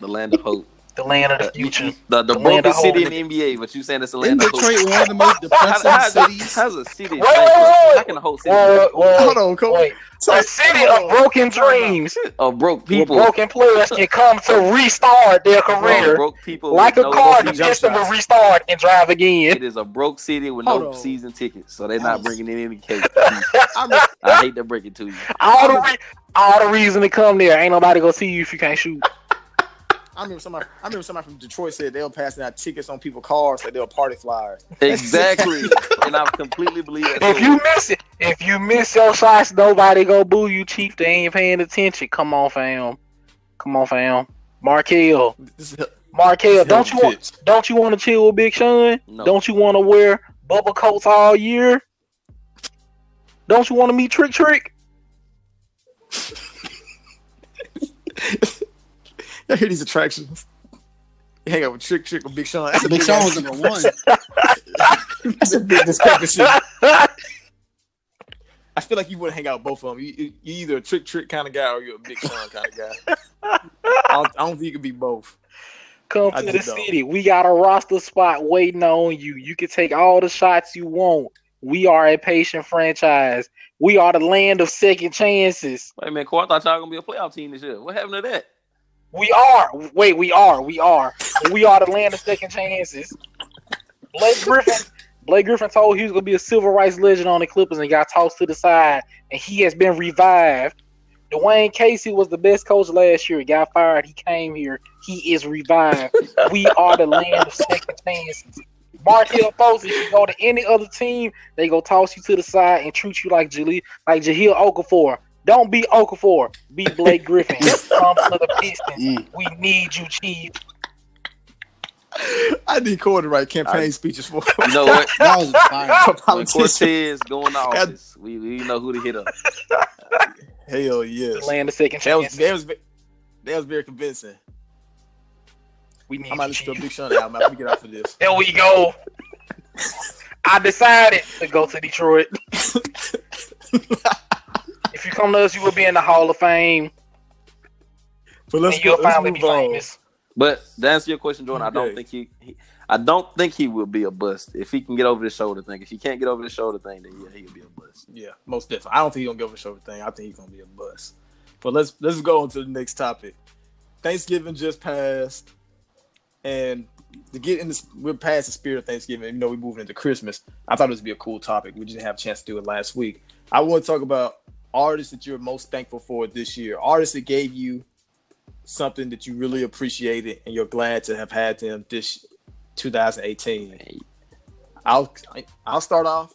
S5: The land of hope,
S3: the land of the future.
S5: the, the
S3: The land
S5: broken city in the NBA. But you saying it's the
S4: Isn't
S5: land of hope?
S4: Detroit one of the most
S5: How,
S4: depressing
S5: how,
S4: cities?
S5: how's a city?
S3: Wait, wait, wait.
S5: How can a whole city? be
S3: Whoa, whoa,
S2: Hold on, Cole.
S3: Wait, a city of broken dreams
S5: Of broke
S3: where
S5: people,
S3: broken players can come to restart their
S5: Bro,
S3: career
S5: broke people,
S3: like
S5: with
S3: a
S5: no
S3: car. The
S2: broken jump
S3: piston will restart and drive again.
S5: It is a broke city with
S2: Hold
S5: no
S2: on.
S5: season tickets, so they're not bringing in any cake.
S2: I
S5: I hate to break it to you.
S3: All the re- all the reason to come there. Ain't nobody gonna see you if you can't shoot.
S2: I remember somebody. I remember somebody from Detroit said they were passing out tickets on people's cars that they were party flyers.
S5: Exactly, and I completely believe that.
S3: If you miss it, if you miss your shots, nobody go boo you, chief. They ain't paying attention. Come on, fam. Come on, fam. Markelle,
S2: This is
S3: Markelle, don't you want?
S2: pitch.
S3: Don't you want to chill with Big Sean?
S5: No.
S3: Don't you want to wear bubble coats all year? Don't you want to meet Trick Trick?
S2: I hear these attractions. You hang out with Trick Trick with Big Sean. That's
S4: Big
S2: big
S4: Sean was number one.
S2: That's a big discrepancy. I feel like you wouldn't hang out with both of them. You, you you either a Trick Trick kind of guy or you're a Big Sean kind of guy. I don't, I don't think you could be both.
S3: Come
S2: I
S3: to the
S2: don't.
S3: city. We got a roster spot waiting on you. You can take all the shots you want. We are a patient franchise. We are the land of second chances.
S5: Wait a minute, Cole, I thought y'all gonna be a playoff team this year. What happened to that?
S3: We are. Wait, we are. We are. We are the land of second chances. Blake Griffin. Blake Griffin told he was gonna be a civil rights legend on the Clippers and got tossed to the side, and he has been revived. Dwane Casey was the best coach last year. He got fired. He came here. He is revived. we are the land of second chances. Markelle Fultz, if you go to any other team, they go toss you to the side and treat you like Jali, like Okafor. Don't be Okafor. Be Blake Griffin. Come to the Pistons.
S4: Mm.
S3: We need you, Chief.
S2: I need Corey to write campaign speeches for
S5: You know what?
S4: That was inspiring.
S2: for
S5: when
S2: politicians.
S5: Cortez going to office, we, we know who to hit up.
S2: Hell yes.
S3: Land of second
S2: That was that was that was very convincing.
S3: we need
S2: I might
S3: you,
S2: listen to a
S3: Chief.
S2: Big Sean album after we get off of this.
S3: There we go. I decided to go to Detroit. if you come to us, you will be in the Hall of Fame,
S2: But let's
S3: and you'll
S2: let's
S3: finally be
S2: move on.
S3: famous.
S5: But to answer your question, Jordan, I don't think he, he, I don't think he will be a bust if he can get over the shoulder thing. If he can't get over the shoulder thing, then yeah, he'll be a bust.
S2: Yeah, most definitely. I don't think he's gonna give a shoulder thing. I think he's gonna be a bust. But let's let's go on to the next topic. Thanksgiving just passed, and to get in this, we're past the spirit of Thanksgiving. You know, we're moving into Christmas. I thought this would be a cool topic. We didn't have a chance to do it last week. I want to talk about artists that you're most thankful for this year. Artists that gave you something that you really appreciated, and you're glad to have had them this 2018. I'll I'll start off.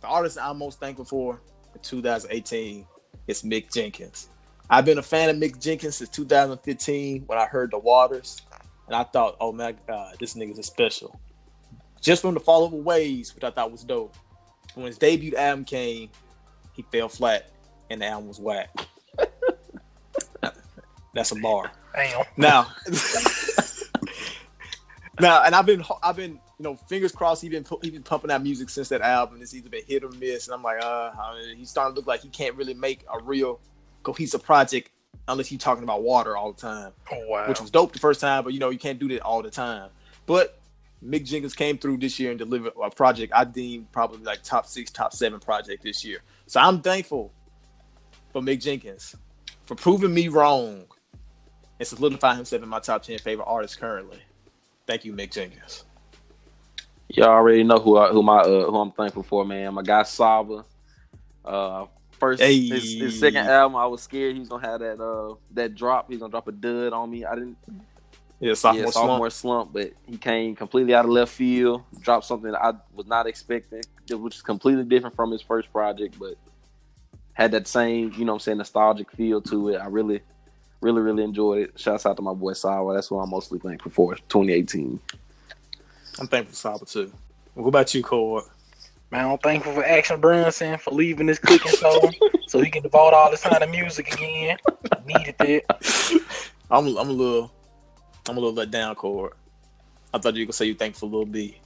S2: The artist I'm most thankful for in 2018 is Mick Jenkins. I've been a fan of Mick Jenkins since 2015 when I heard The Waters, and I thought, oh my god, this nigga's special. Just from the Fall Over Waves, which I thought was dope. When his debut album came, he fell flat, and the album was whack. That's a bar.
S3: Damn.
S2: Now, now, and I've been, I've been, you know, fingers crossed. He been, pu- he been pumping out music since that album. It's either been hit or miss, and I'm like, uh, I mean, he's starting to look like he can't really make a real cohesive project unless you're talking about water all the time,
S3: Oh, wow.
S2: which was dope the first time. But you know, you can't do that all the time. But Mick Jenkins came through this year and delivered a project I deem probably like top six, top seven project this year. So I'm thankful for Mick Jenkins for proving me wrong and solidifying himself in my top ten favorite artists currently. Thank you, Mick Jenkins.
S5: Y'all already know who I, who my uh, who I'm thankful for, man. My guy Saba. Uh, first
S2: Hey.
S5: his, his second album, I was scared he was gonna have that uh that drop. He's gonna drop a dud on me. I didn't.
S2: Yeah, sophomore,
S5: yeah,
S2: slump.
S5: sophomore slump, but he came completely out of left field, dropped something I was not expecting, which is completely different from his first project, but had that same, you know what I'm saying, nostalgic feel to it. I really, really, really enjoyed it. Shouts out to my boy Sawa. That's what I'm mostly thankful for. 2018.
S2: I'm thankful for Saba too. What about you, Cord?
S3: Man, I'm thankful for Action Bronson for leaving this cooking show so he can devote all his time to music again. Needed that.
S2: I'm I'm a little I'm a little let down, Cord. I thought you were gonna say you thankful for Lil B.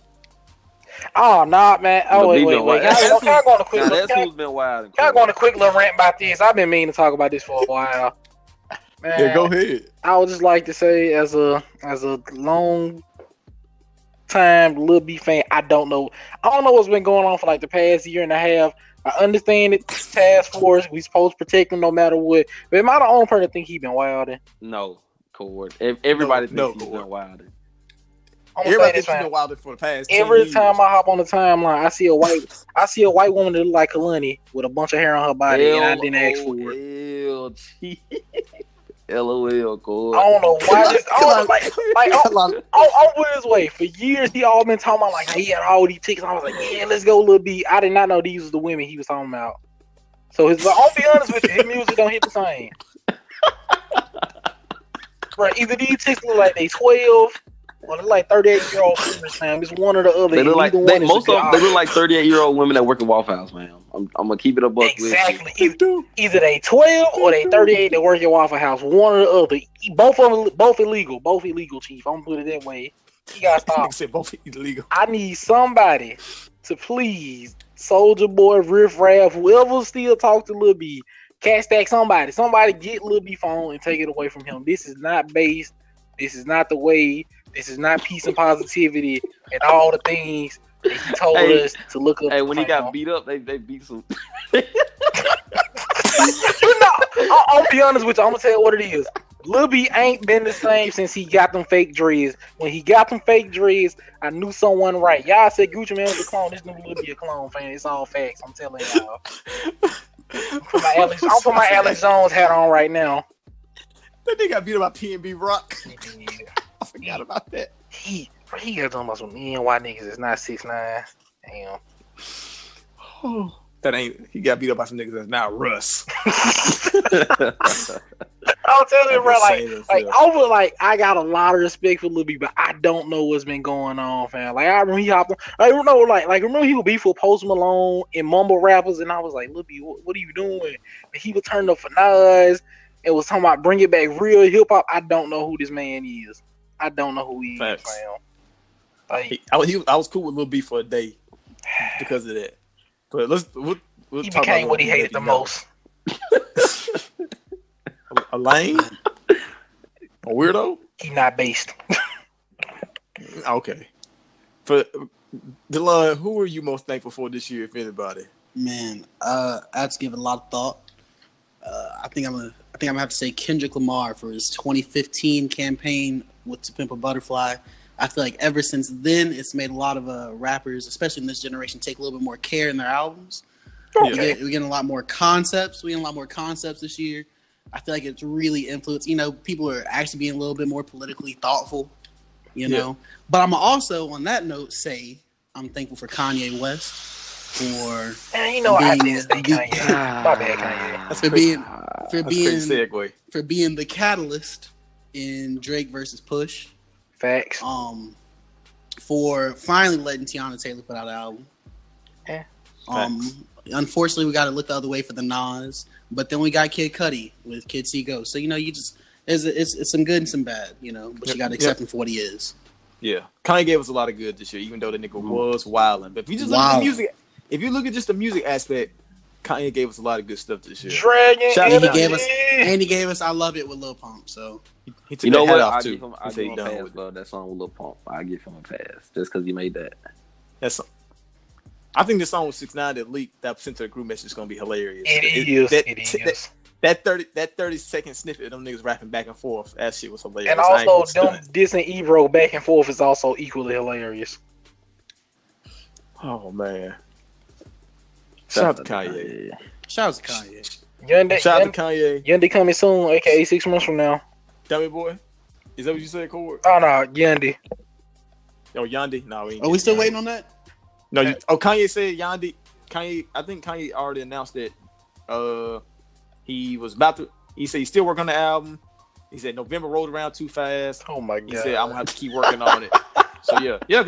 S3: Oh, nah, man. Oh,
S5: Lil
S3: wait, wait, wait. Can I, can I go on a quick little, can I,
S5: who's been wild.
S3: can I go on a quick little rant about this? I've been meaning to talk about this for a while. Man,
S2: Yeah, go ahead.
S3: I would just like to say, as a as a long time Lil B fan, I don't know. I don't know what's been going on for like the past year and a half. I understand it. Task force, we supposed to protect him no matter what. But am I the only person that think he been wilding?
S5: No, Cord. Everybody
S2: No,
S5: thinks
S2: no,
S5: he's been
S2: Cord.
S5: wild.
S3: I'm gonna
S2: Everybody
S3: say this,
S2: thinks you've
S3: man.
S2: been wilder for the past 10
S3: Every
S2: years.
S3: time I hop on the timeline, I see a white, I see a white woman that look like Kalani with a bunch of hair on her body, and I didn't ask for it.
S5: L-O-L-G. LOL, Cord.
S3: I don't know why. This, I don't like, like, oh, put it this way, for years he all been talking about like he had all these chicks. I was like, yeah, let's go, Lil B. I did not know these was the women he was talking about. So his, but I'll be honest with you, his music don't hit the same. Right, either these chicks look like they twelve or they're like thirty eight year old women. Fam, it's one or the other.
S5: They look like they,
S3: one
S5: most of them, they look like 38 year old women that work at Waffle House, man. I'm, I'm gonna keep it a buck with.
S3: Exactly. Either, either they twelve or they thirty eight that work at Waffle House. One or the other. Both of them, both illegal. Both illegal, chief. I'm gonna put it that way. You gotta stop.
S2: Nigga said both illegal.
S3: I need somebody to please Soulja Boy, Riff Raff, whoever still talk to Lil B, cat stack somebody. Somebody get Lil B phone and take it away from him. This is not based. This is not the way. This is not peace and positivity and all the things that he told
S5: Hey,
S3: us to look up.
S5: Hey, when he
S3: fam.
S5: got beat up, they, they beat some.
S3: you know, I, I'll be honest with you. I'm gonna tell you what it is. Lil B ain't been the same since he got them fake dreads. When he got them fake dreads, I knew someone right. Y'all said Gucci Mane was a clone. This new Lil B a clone, fan. It's all facts. I'm telling y'all. Put my Alex, I'll put my Alex Jones hat on right now.
S2: That nigga got beat up by PnB Rock. I forgot about that.
S3: He, he got talking about some NY niggas. It's not six nine. Damn.
S2: that ain't he got beat up by some niggas that's not Russ.
S3: I'm telling you, bro. Like,
S2: Insane
S3: Like
S2: hell.
S3: over, like I got a lot of respect for Lil B, but I don't know what's been going on, fam. Like I remember he hopped on. I don't know, like like remember he would beef with Post Malone and mumble rappers, and I was like, Lil B, what, what are you doing? And he would turn up for Nas and was talking about bring it back real hip hop. I don't know who this man is. I don't know who he
S2: Facts.
S3: is, fam. Like
S2: He, I, was- he, I was cool with Lil B for a day because of that. But let's we'll, we'll
S3: he
S2: talk
S3: became
S2: about
S3: what he
S2: Lil B
S3: hated the
S2: at
S3: most.
S2: A lame, a weirdo.
S3: He not based.
S2: Okay. For Delon, who are you most thankful for this year, if anybody?
S4: Man, uh, I had to give it a lot of thought. Uh, I think I'm gonna, I think I'm gonna have to say Kendrick Lamar for his 2015 campaign with To Pimp a Butterfly. I feel like ever since then, it's made a lot of uh, rappers, especially in this generation, take a little bit more care in their albums. We
S2: Yeah.
S4: get, we're getting a lot more concepts. We're getting a lot more concepts this year. I feel like it's really influenced. You know, people are actually being a little bit more politically thoughtful. You
S2: Yeah.
S4: know, but I'm also on that note say I'm thankful for Kanye West for
S3: Man, you know I
S4: Being-
S3: did say Kanye. My bad, Kanye.
S2: That's
S4: for being for being for being the catalyst in Drake versus Push.
S3: Facts.
S4: Um, for finally letting Teyana Taylor put out an album.
S3: Yeah.
S4: Um, unfortunately, we got to look the other way for the Nas, but then we got Kid Cudi with Kid See Go. So you know, you just it's, it's it's some good and some bad, you know. But you got to accept him for what he is.
S2: Yeah, Kanye gave us a lot of good this year, even though the nigga was wilding. But if you just look at the music, if you look at just the music aspect, Kanye gave us a lot of good stuff this year.
S3: Dragon
S2: Shout out
S4: And he gave us and he gave us I love it with Lil Pump. So
S2: He took
S5: You know
S2: that
S5: what?
S2: off
S5: I
S2: too.
S5: give him, I
S2: He said
S5: give him a
S2: done
S5: pass,
S2: with it.
S5: bro. That song with Lil Pump. I give him a pass just because he made that.
S2: That's. I think the song with Six Nine that leaked that sent to the group message is gonna be hilarious.
S3: It is.
S2: That,
S3: It
S2: that-
S3: is.
S2: that thirty that thirty second snippet of them niggas rapping back and forth. That shit was hilarious.
S3: And also,
S2: gonna
S3: them
S2: stunt.
S3: dissing Ebro back and forth is also equally hilarious.
S2: Oh man. Shout out to Kanye.
S4: shout out to Kanye.
S3: Yandhi,
S2: Shout out to Kanye.
S3: Yandhi coming soon, aka six months from now.
S2: Dummy boy. Is that what you said, Cord?
S3: Oh no, Yandhi.
S2: Yo, Yandhi. No, we ain't
S4: Are we still
S2: Yandhi.
S4: waiting on that?
S2: No, you, oh Kanye said Yandhi. Kanye, I think Kanye already announced that. Uh, he was about to. He said he's still working on the album. He said November rolled around too fast.
S3: Oh my god.
S2: He said I'm gonna have to keep working on it. So yeah, yeah.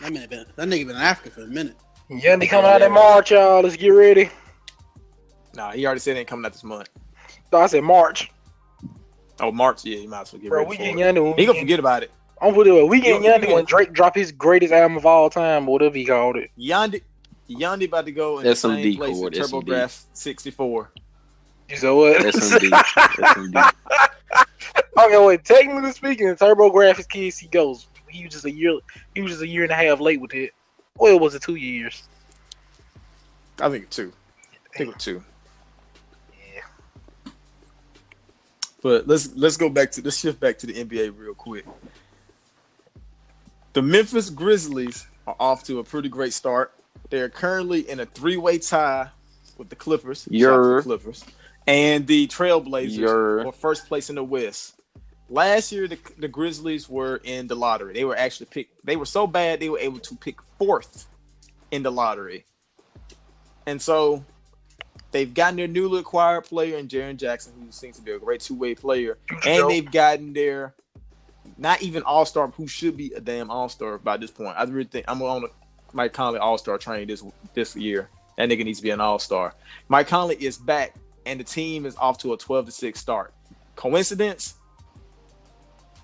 S4: That man been that nigga been in Africa for a minute.
S3: Yandhi coming out in March, y'all. Let's get ready.
S2: Nah, he already said it ain't coming out this month.
S3: No, I said March,
S2: Oh, March. Yeah, you might as well get
S3: bro.
S2: ready
S3: We
S2: for
S3: get
S2: it.
S3: Yandhi. When
S2: He
S3: we
S2: gonna forget about it.
S3: I'm put it. We get
S2: You- you
S3: when Drake drop his greatest album of all time, whatever he called it.
S2: Yandhi, Yandhi about to go in the
S5: SMD
S2: same place
S5: chord,
S2: as TurboGrafx 64.
S3: You said what?
S5: SMD. SMD.
S3: okay, wait. Technically speaking, Turbo Graphics Kids, he goes. He was just a year. He was just a year and a half late with it. Well, was it two years?
S2: I think two. I think it's two.
S3: Yeah.
S2: But let's let's go back to let's shift back to the NBA real quick. The Memphis Grizzlies are off to a pretty great start. They're currently in a three-way tie with the Clippers, Shout out to
S5: Yer.
S2: the Clippers, and the Trailblazers
S5: Yer.
S2: for first place in the West. Last year, the, the Grizzlies were in the lottery. They were actually picked. They were so bad they were able to pick fourth in the lottery, and so they've gotten their newly acquired player in Jaren Jackson, who seems to be a great two-way player, and they've gotten their not even all star who should be a damn all star by this point. I really think I'm on a Mike Conley all star train this this year. That nigga needs to be an all star. Mike Conley is back, and the team is off to a 12 to six start. Coincidence?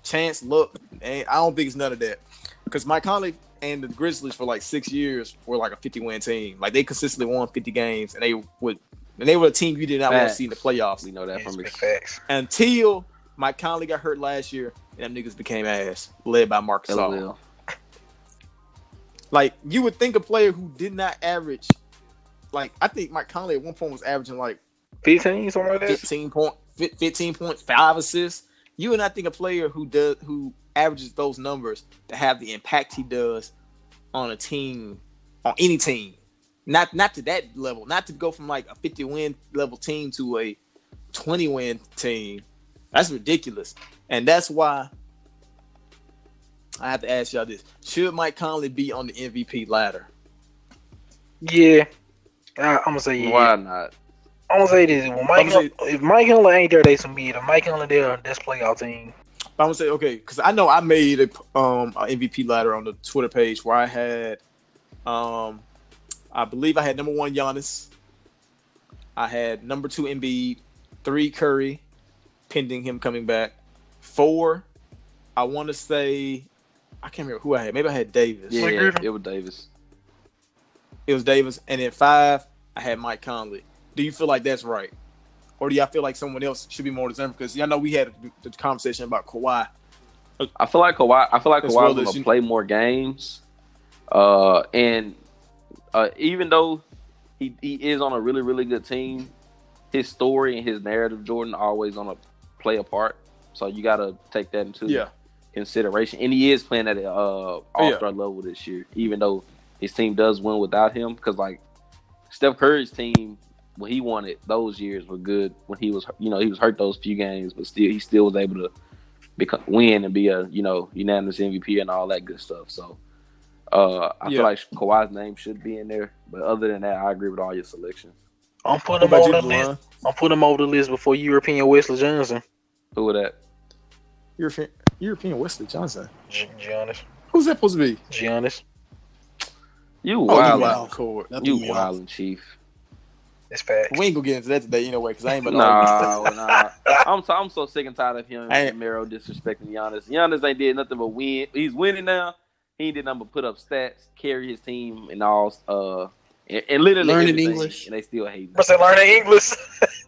S2: Chance? Look, I don't think it's none of that. Because Mike Conley and the Grizzlies for like six years were like a 50 win team. Like they consistently won 50 games, and they would. And they were a team you did not want to see in the playoffs
S5: We know that
S3: It's
S5: from
S3: big facts.
S2: until Mike Conley got hurt last year, and them niggas became ass, led by Marcus Gasol.
S5: LOL.
S2: Like you would think a player who did not average, like I think Mike Conley at one point was averaging like
S3: Fifteen, something like that.
S2: 15 point, 15.5 assists. You would not think a player who does who averages those numbers to have the impact he does on a team, on any team. Not not to that level, not to go from like a 50 win level team to a 20 win team. That's ridiculous. And that's why I have to ask y'all this. Should Mike Conley be on the MVP ladder?
S3: Yeah. I, I'm gonna say yeah.
S5: Why not?
S3: I'm gonna say this: when Mike,
S2: I'm
S3: if Mike Hunter ain't there, they some mid. If Mike Hunter there, that's playoff team.
S2: I'm gonna say okay because I know I made a um a MVP ladder on the Twitter page where I had um I believe I had number one Giannis, I had number two Embiid, three Curry, pending him coming back, four I want to say I can't remember who I had maybe I had Davis
S5: Yeah,
S3: Blake Griffin?
S5: it was Davis.
S2: it was Davis and then five I had Mike Conley. Do you feel like that's right? Or do y'all feel like someone else should be more deserving? Because y'all know we had the conversation about Kawhi.
S5: I feel like Kawhi. I feel like
S2: As
S5: Kawhi's
S2: well
S5: gonna
S2: you-
S5: play more games. Uh, and uh, even though he he is on a really really good team, his story and his narrative, Jordan, always gonna play a part. So you got to take that into
S2: Yeah.
S5: consideration. And he is playing at a uh, All Star level this year, even though his team does win without him. Because like Steph Curry's team, when he won it, those years were good. When he was, you know, he was hurt those few games, but still, he still was able to become win and be a you know unanimous MVP and all that good stuff. So uh, I
S2: Yeah.
S5: feel like Kawhi's name should be in there. But other than that, I agree with all your selections.
S3: I'm putting him on
S2: you,
S3: the list.
S2: Delon?
S3: I'm putting him over the list before European Wesley Johnson.
S5: Who would that?
S2: European European Wesley Johnson.
S3: G- Giannis.
S2: Who's that supposed to be?
S3: Giannis.
S5: You
S2: Oh,
S5: wild,
S2: you
S4: wow.
S2: wild Cord.
S5: You
S4: threw me
S5: wild chief.
S3: It's facts.
S2: We ain't gonna get into that today anyway, because I ain't about to
S5: Nah, nah. I'm so, I'm so sick and tired of him
S2: I
S5: and
S2: ain't-
S5: Mero disrespecting Giannis. Giannis ain't did nothing but win. He's winning now. He ain't did nothing but put up stats, carry his team and all uh and, and literally
S4: Learning
S5: everything,
S4: English.
S5: and they still hate.
S3: Must have learning English.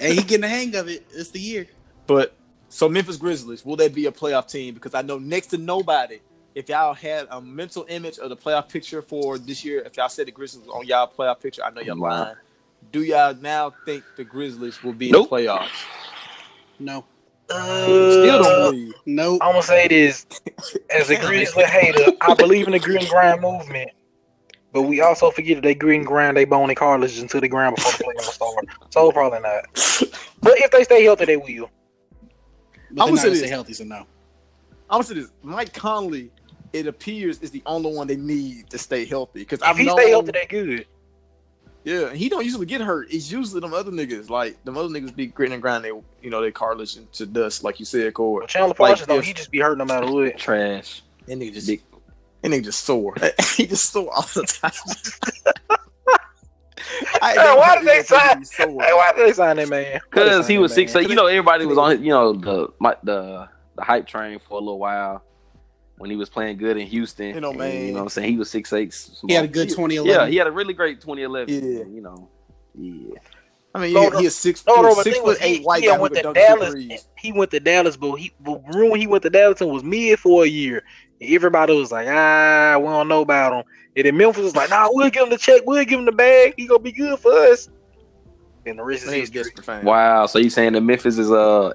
S4: and he getting the hang of it. It's the year.
S2: But so Memphis Grizzlies, will they be a playoff team? Because I know next to nobody, if y'all had a mental image of the playoff picture for this year, if y'all said the Grizzlies was on y'all playoff picture, I know y'all
S5: Wow.
S2: lying. Do y'all now think the Grizzlies will be
S5: Nope.
S2: in the playoffs?
S4: No,
S2: Still
S3: Uh,
S2: don't believe.
S4: no.
S3: I'm gonna say this as a Grizzly hater. I believe in the green grind movement, but we also forget that they green grind they bony cartilage into the ground before the playoffs start. So probably not. But if they stay healthy, they will.
S4: But
S2: I
S4: they're
S2: would say
S4: gonna
S2: this.
S4: stay healthy, so no.
S2: I'm gonna say this: Mike Conley, it appears, is the only one they need to stay healthy. Because I've
S3: he
S2: known,
S3: stay healthy, they good.
S2: yeah, and he don't usually get hurt. It's usually them other niggas. Like them other niggas be gritting and grinding. They, you know, they cartilage into dust, like you said,
S3: But
S2: Cord.
S3: Chandler
S2: Like
S3: Parsons, though, he just be hurt no matter what.
S5: Trash.
S2: That nigga just,
S5: Big-
S2: that nigga just sore. he just sore all the time. I
S3: Hey, why did they sign-
S2: be sore.
S3: Hey, why did they sign that man?
S5: Because he
S3: that
S5: was
S3: man?
S5: six. You know, everybody was on. You know the my, the the hype train for a little while when he was playing good in Houston.
S2: You know,
S5: and,
S2: man.
S5: You know, what I'm saying he was six eight.
S4: He had a good
S2: Yeah,
S4: 2011.
S5: Yeah, he had a really great 2011.
S2: Yeah.
S5: You know, yeah.
S2: I mean,
S3: No,
S2: yeah, he is six,
S3: No,
S2: he
S3: no,
S2: was
S3: but
S2: six foot eight
S3: he,
S2: white
S3: he
S2: guy
S3: went
S2: could
S3: to Dallas. He went to Dallas, but he but remember when he went to Dallas and was mid for a year. Everybody was like, ah, we don't know about him. And then Memphis was like, nah, we'll give him the check, we'll give him the bag. He gonna be good for us. And the rest is
S2: Man, he was
S3: history.
S5: Wow. So you saying that Memphis is uh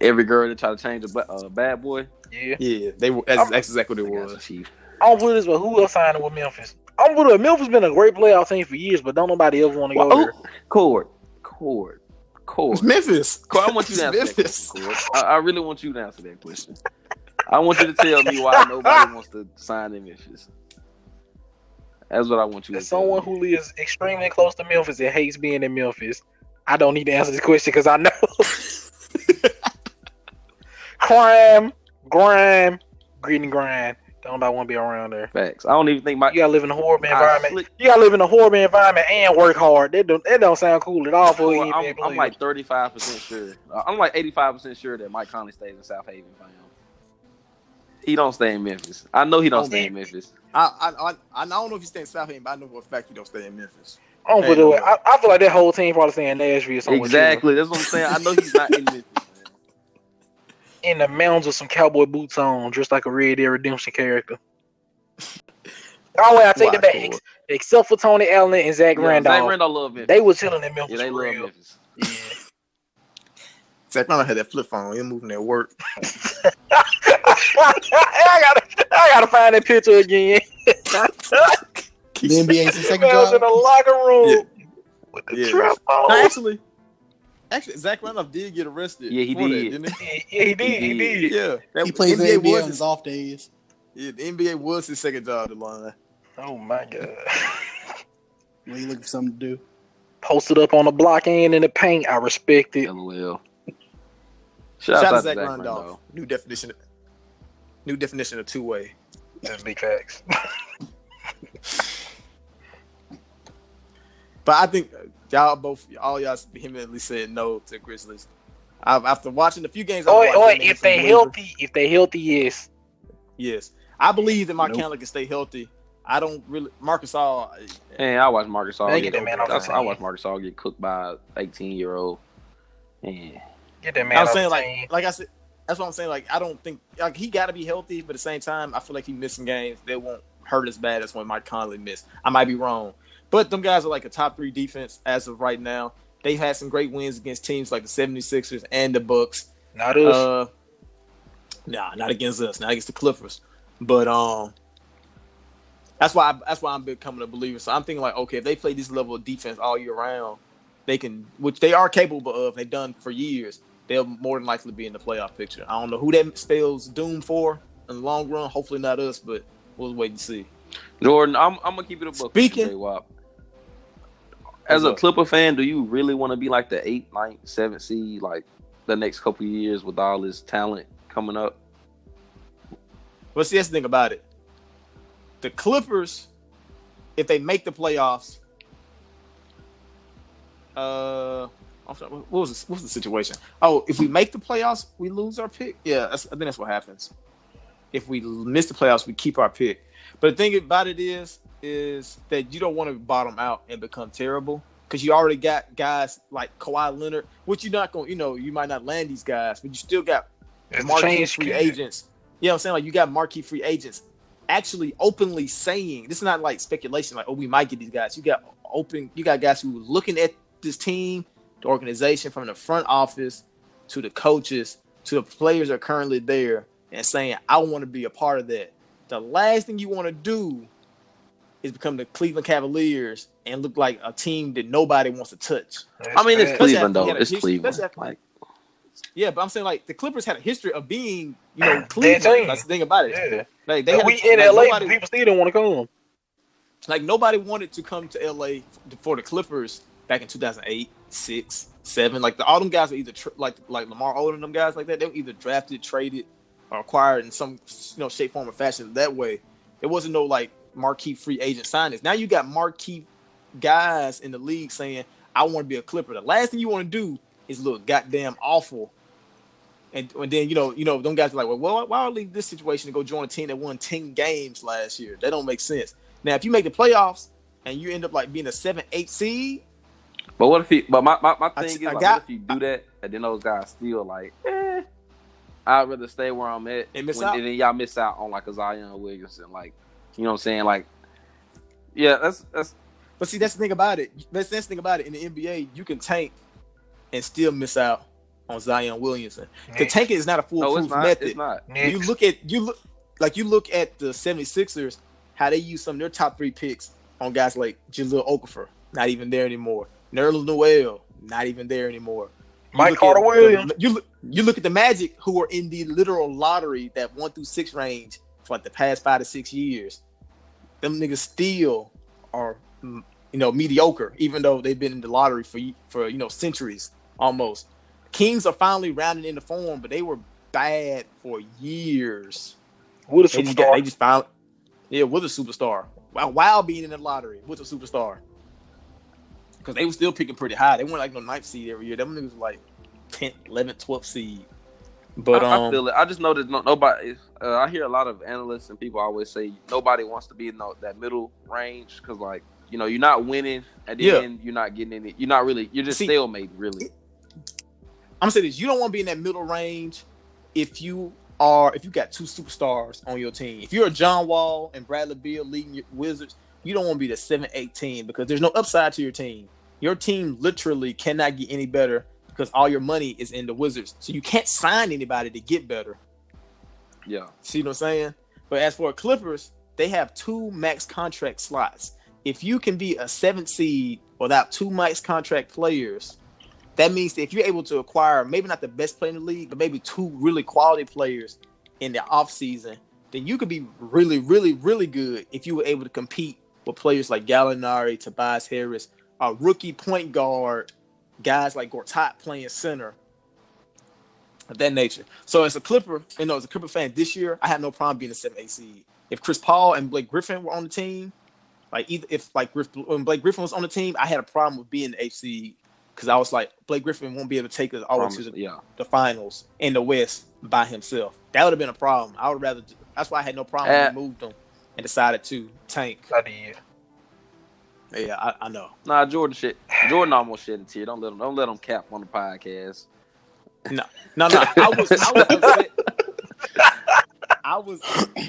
S5: every girl that try to change a uh, bad boy?
S3: Yeah.
S2: Yeah, they were. That's, that's exactly what it
S5: I got you,
S2: was.
S5: Chief.
S3: I'm with this, but who else signed with Memphis? I'm with it. Memphis been a great playoff team for years, but don't nobody ever want to go
S5: Well,
S3: there.
S5: oh, Cord, Cord, Cord.
S2: It's Memphis.
S5: Cord, I want you to answer that
S2: Memphis.
S5: question. I, I really want you to answer that question. I want you to tell me why nobody wants to sign in Memphis. That's what I want you to
S3: As
S5: tell
S3: someone
S5: me.
S3: who lives extremely close to Memphis and hates being in Memphis, I don't need to answer this question because I know. Crime, grime, grit and grind. Don't nobody want to be around there.
S5: Facts. I don't even think my
S3: You gotta live in a horrible environment.
S5: slick-
S3: You gotta live in a horrible environment and work hard. That don't that don't sound cool at all for
S5: Well. I'm, I'm like 35 percent sure. Uh, I'm like 85 percent sure that Mike Conley stays in Southaven. Fam. He don't stay in Memphis. I know he don't
S2: Oh,
S5: stay in Memphis.
S2: I, I, I, I don't know if you stay in Southaven, but I know for a fact he don't stay in Memphis.
S3: I don't put it away. I, I feel like that whole team probably staying in Nashville somewhere.
S5: Exactly. That's what I'm saying. I know he's not in Memphis. Man.
S3: In the mountains with some cowboy boots on, just like a Red Dead Redemption character. Oh, wait, I take
S2: Why,
S3: it back.
S2: Cord?
S3: Ex- Except for Tony Allen and Zach
S5: Yeah,
S3: Randolph.
S5: Zach Randolph love Memphis.
S3: They were chilling in Memphis
S5: yeah, they love
S3: real.
S5: Memphis.
S3: Yeah.
S2: Zach Randolph had that flip phone. He moving at work.
S3: I gotta, I gotta find that picture again.
S4: The NBA's the second
S3: Man was in the locker room with the
S2: Yeah.
S3: trap on.
S2: No, actually, actually, Zach Randolph did get arrested.
S5: Yeah, he
S2: for that,
S5: did.
S2: didn't he?
S3: Yeah, he did. He
S5: He
S3: did.
S2: Yeah, that,
S4: He plays
S2: NBA
S4: NBA
S2: was
S4: on
S2: his,
S4: his off days.
S2: yeah, the NBA was his second job. The line.
S3: Oh my god.
S4: When you looking for something to do.
S3: Posted up on the block and in the paint. I respect it.
S5: LOL.
S2: Shout,
S5: Shout,
S2: out to
S5: to
S2: Zach
S5: Zach
S2: Randolph.
S5: Randolph.
S2: New definition. New definition of two way.
S3: That's big facts.
S2: But I think y'all both, all y'all vehemently said no to Grizzlies. I've, after watching a few games, I've
S3: Oh, oh, if they healthy, if they healthy, yes.
S2: yes, I believe that Mike
S4: Nope.
S2: Conley can stay healthy. I don't really Marcus All.
S5: Uh, and I watch Marcus All
S3: Man,
S5: get
S3: get that man off
S5: I
S3: team.
S5: watch Marcus All get cooked by an 18 year old. And
S3: Get that man. I'm
S2: saying like,
S3: team.
S2: like I said, that's what I'm saying. Like I don't think like he got to be healthy, but at the same time, I feel like he missing games that won't hurt as bad as when Mike Conley missed. I might be wrong, but them guys are like a top three defense as of right now. They've had some great wins against teams like the 76ers and the Bucks.
S3: not us.
S2: Uh, nah, not against us, not against the Clippers. But um, that's why I, that's why I'm becoming a believer. So I'm thinking like, okay, if they play this level of defense all year round, they can, which they are capable of. They've done for years. They'll more than likely be in the playoff picture. I don't know who that spells doom for in the long run. Hopefully not us, but we'll wait and see.
S5: Jordan, I'm, I'm gonna keep it a book.
S2: Speaking-
S5: J-Wop. As a Clipper fan, do you really want to be like the eighth, ninth, seventh seed, like the next couple of years with all this talent coming up?
S2: That's the thing about it. The Clippers, if they make the playoffs, uh, what was this, what was the situation? Oh, if we make the playoffs, we lose our pick. Yeah, that's, I think that's what happens. If we miss the playoffs, we keep our pick. But the thing about it is, is that you don't want to bottom out and become terrible because you already got guys like Kawhi Leonard, which you're not going. to You know, you might not land these guys, but you still got
S3: It's
S2: marquee
S3: change
S2: free
S3: kid.
S2: agents. You know what I'm saying? Like you got marquee free agents actually openly saying this is not like speculation, like, oh, we might get these guys. You got open you got guys who are looking at this team, the organization from the front office to the coaches to the players that are currently there and saying, I want to be a part of that. The last thing you want to do is become the Cleveland Cavaliers and look like a team that nobody wants to touch.
S5: I mean, it's
S3: bad.
S5: Cleveland though.
S2: he had a
S5: It's
S2: history-
S5: Cleveland.
S2: after-
S5: Like,
S2: Yeah, but I'm saying like the Clippers had a history of being, you know,
S3: Their
S2: Cleveland. That's the thing about it.
S3: Yeah.
S2: Like they had
S3: we
S2: a-
S3: in
S2: like,
S3: LA,
S2: nobody-
S3: people still don't want to come.
S2: like nobody wanted to come to LA for the Clippers back in 2008, 6, 7. Like the, all them guys were either tra- like like Lamar Odom and them guys like that. They were either drafted, traded, or acquired in some you know shape, form, or fashion. That way, there wasn't no like marquee free agent signings. Now you got marquee guys in the league saying, "I want to be a Clipper." The last thing you want to do is look goddamn awful. And, and then you know, you know, them guys are like, well, why, why leave this situation to go join a team that won ten games last year? That don't make sense. Now, if you make the playoffs and you end up like being a seven, eight seed,
S5: but what if he? But my my, my thing
S2: t-
S5: is,
S2: I
S5: like,
S2: got-
S5: what if you do that and then those guys still like, eh, I'd rather stay where I'm at.
S2: And miss
S5: when-
S2: out?
S5: And then y'all miss out on like a Zion Williamson, like you know what I'm saying? Like, yeah, that's that's
S2: but see, that's the thing about it. That's, that's the thing about it. In the NBA, you can tank and still miss out on Zion Williamson. The
S3: Knicks.
S2: tanking is not a
S5: no,
S2: foolproof
S5: it's not.
S2: method.
S5: It's not.
S2: You look at you look like you look at the 76ers, how they use some of their top three picks on guys like Jahlil Okafor, not even there anymore. Nerlens Noel, not even there anymore. You
S3: Mike
S2: look
S3: Carter Williams.
S2: you look you look at the Magic who are in the literal lottery that one through six range for like the past five to six years. Them niggas still are mm, you know mediocre, even though they've been in the lottery for for you know centuries almost. Kings are finally rounding into form, but they were bad for years.
S3: With a
S2: They just, got,
S3: superstar.
S2: they just found yeah with a superstar while, while being in the lottery with a superstar because they were still picking pretty high. They weren't like no ninth seed every year. Them niggas were like 10th, 11th, 12th seed. But
S5: I, I
S2: um,
S5: feel it. I just know that no, nobody. Uh, I hear a lot of analysts and people always say nobody wants to be in the, that middle range because, like, you know, you're not winning, and
S2: Yeah.
S5: end. you're not getting any. You're not really. You're just
S2: See-
S5: stalemate, really.
S2: I'm gonna say this: you don't want to be in that middle range if you are if you got two superstars on your team. If you're a John Wall and Bradley Beal leading your Wizards, you don't want to be the seven, eight team because there's no upside to your team. Your team literally cannot get any better because all your money is in the Wizards. So you can't sign anybody to get better.
S5: Yeah.
S2: See what I'm saying? But as for Clippers, they have two max contract slots. If you can be a seventh seed without two max contract players, that means that if you're able to acquire maybe not the best player in the league, but maybe two really quality players in the offseason, then you could be really, really, really good if you were able to compete with players like Gallinari, Tobias Harris, a rookie point guard, guys like Gortat playing center of that nature. So as a Clipper, you know, as a Clipper fan this year, I had no problem being a seven eight seed. If Chris Paul and Blake Griffin were on the team, like either if like Griff, when Blake Griffin was on the team, I had a problem with being the eighth seed because I was like Blake Griffin won't be able to take us all the way to the,
S5: yeah.
S2: the finals in the West by himself. That would have been a problem. I would rather. That's why I had no problem
S5: Uh,
S2: when we moved him and decided to tank.
S3: I did.
S2: Yeah, I, I know.
S5: Nah, Jordan shit. Jordan almost shed a tear. Don't let him. Don't let him cap on the podcast.
S2: No, no, I was, I was upset. I was,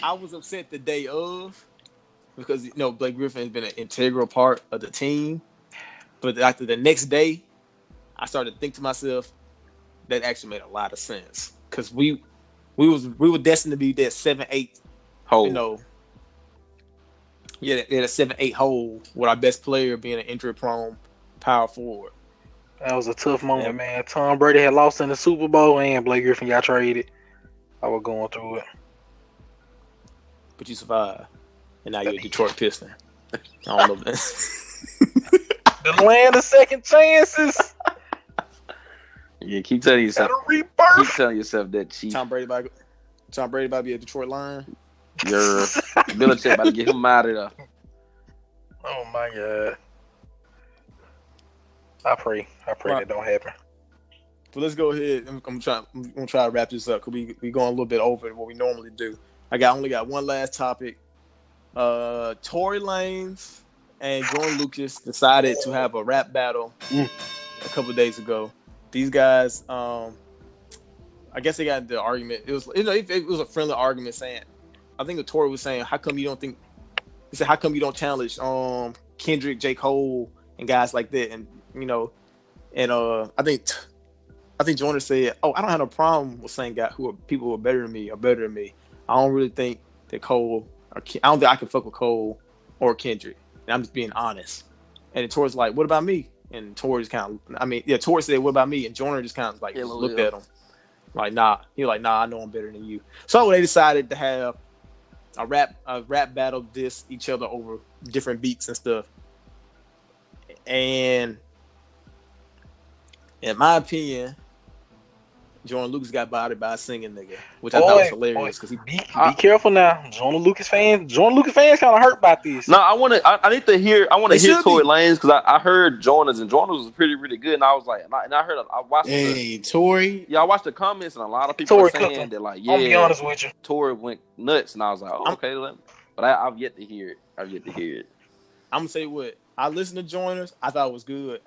S2: I was upset the day of because you know Blake Griffin has been an integral part of the team. But after the next day, I started to think to myself, that actually made a lot of sense because we, we was we were destined to be that seven eight,
S5: Hold.
S2: you know. Yeah, yeah, a seven eight hole with our best player being an injury prone power forward.
S3: That was a tough moment,
S2: Yeah.
S3: man. Tom Brady had lost in the Super Bowl, and Blake Griffin got traded. I was going through it.
S2: but you survived, and now you're a Detroit Piston. I don't know. man.
S3: The land of second chances.
S5: Yeah, keep telling yourself.
S3: A
S5: Keep
S3: rebirth.
S5: telling yourself that chief.
S2: Tom Brady about Tom Brady about to be a Detroit Lion.
S5: You're Belichick about to get him out of there.
S3: Oh my god. I pray. I pray
S2: Right.
S3: that don't happen.
S2: But let's go ahead. I'm, I'm trying. I'm gonna try to wrap this up because we we going a little bit over what we normally do. I got only got one last topic. uh, Tory Lanez and Joyner Lucas decided to have a rap battle
S4: Mm.
S2: a couple days ago. These guys, um, I guess they got into the argument. It was, you know, it, it was a friendly argument saying, I think the Tory was saying, "How come you don't think?" He said, "How come you don't challenge um Kendrick, J. Cole, and guys like that?" And you know, and uh, I think, I think Jordan said, "Oh, I don't have no problem with saying guy who are people who are better than me are better than me. I don't really think that Cole, or Ken- I don't think I can fuck with Cole or Kendrick. And I'm just being honest." And then Tory's like, "What about me?" And Tory's kind of, I mean, yeah, Tory said, "What about me?" And Jordan just kind of like
S5: Yeah,
S2: looked
S5: bit.
S2: at him, like, "Nah." He was like, "Nah, I know I'm better than you." So they decided to have a rap a rap battle diss each other over different beats and stuff. And in my opinion, Joyner Lucas got bodied by a singing nigga, which I thought was hilarious because he
S3: Be, be
S5: I-
S3: careful now. Joyner Lucas fans, Joyner Lucas fans kind of hurt by this.
S5: No, I want to. I, I need to hear. I want to hear
S2: should
S5: Tory
S2: be.
S5: Lanez because I, I heard Jonas and Jonas was pretty, really good, and I was like, and I, and I heard, I watched, the,
S4: Hey, Tory.
S5: yeah, I watched the comments, and a lot of people
S3: Tory
S5: were saying
S3: him.
S5: that, like,
S3: I'll be
S5: yeah,
S3: honest with you.
S5: Tory went nuts, and I was like, oh, okay, let me- but I, I've yet to hear it. I've yet to hear it.
S2: I'm gonna say what I listened to Joyner's, I thought it was good.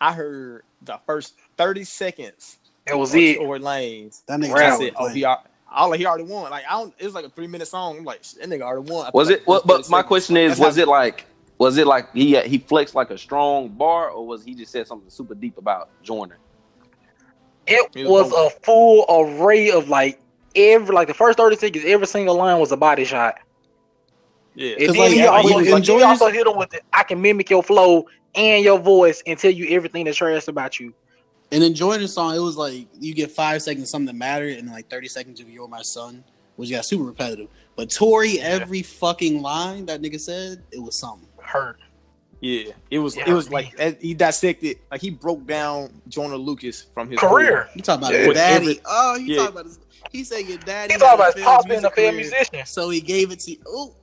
S2: I heard the first 30 seconds
S3: That was
S2: of
S3: it.
S2: Tory Lanez.
S4: That nigga
S2: I
S3: Rap.
S2: said, "Oh, he, all he already won." Like I don't, it was like a three minute song. I'm like, "Shit, that nigga already won. I
S5: Was it?
S2: like,
S5: What, but my question is,
S2: That's
S5: was it like, was it like he uh, he flexed like a strong bar, or was he just said something super deep about Joyner?
S3: It
S2: It
S3: was
S2: was
S3: a full array of like every like the first thirty seconds, every single line was a body shot.
S2: Yeah,
S3: And
S4: 'Cause,
S3: then
S4: like,
S3: he also,
S4: he
S3: like, he also hit him with it. I can mimic your flow and your voice and tell you everything that's trash about you.
S4: And enjoying the song, it was like you get five seconds of something that mattered, and like thirty seconds of "You're My Son," which got super repetitive. But Tory, every fucking line that nigga said, it was something.
S3: Hurt.
S2: yeah. It was,
S3: Yeah,
S2: it was
S3: me.
S2: like eh, he dissected, like he broke down Joyner Lucas from his
S3: Career.
S4: You talk about
S3: Yeah.
S4: his daddy.
S2: Every-
S4: oh, he
S2: Yeah.
S4: talk about his. He said your daddy.
S3: He talking about his
S4: failed
S3: pops being a
S4: music
S3: musician.
S4: So he gave it to. Oh,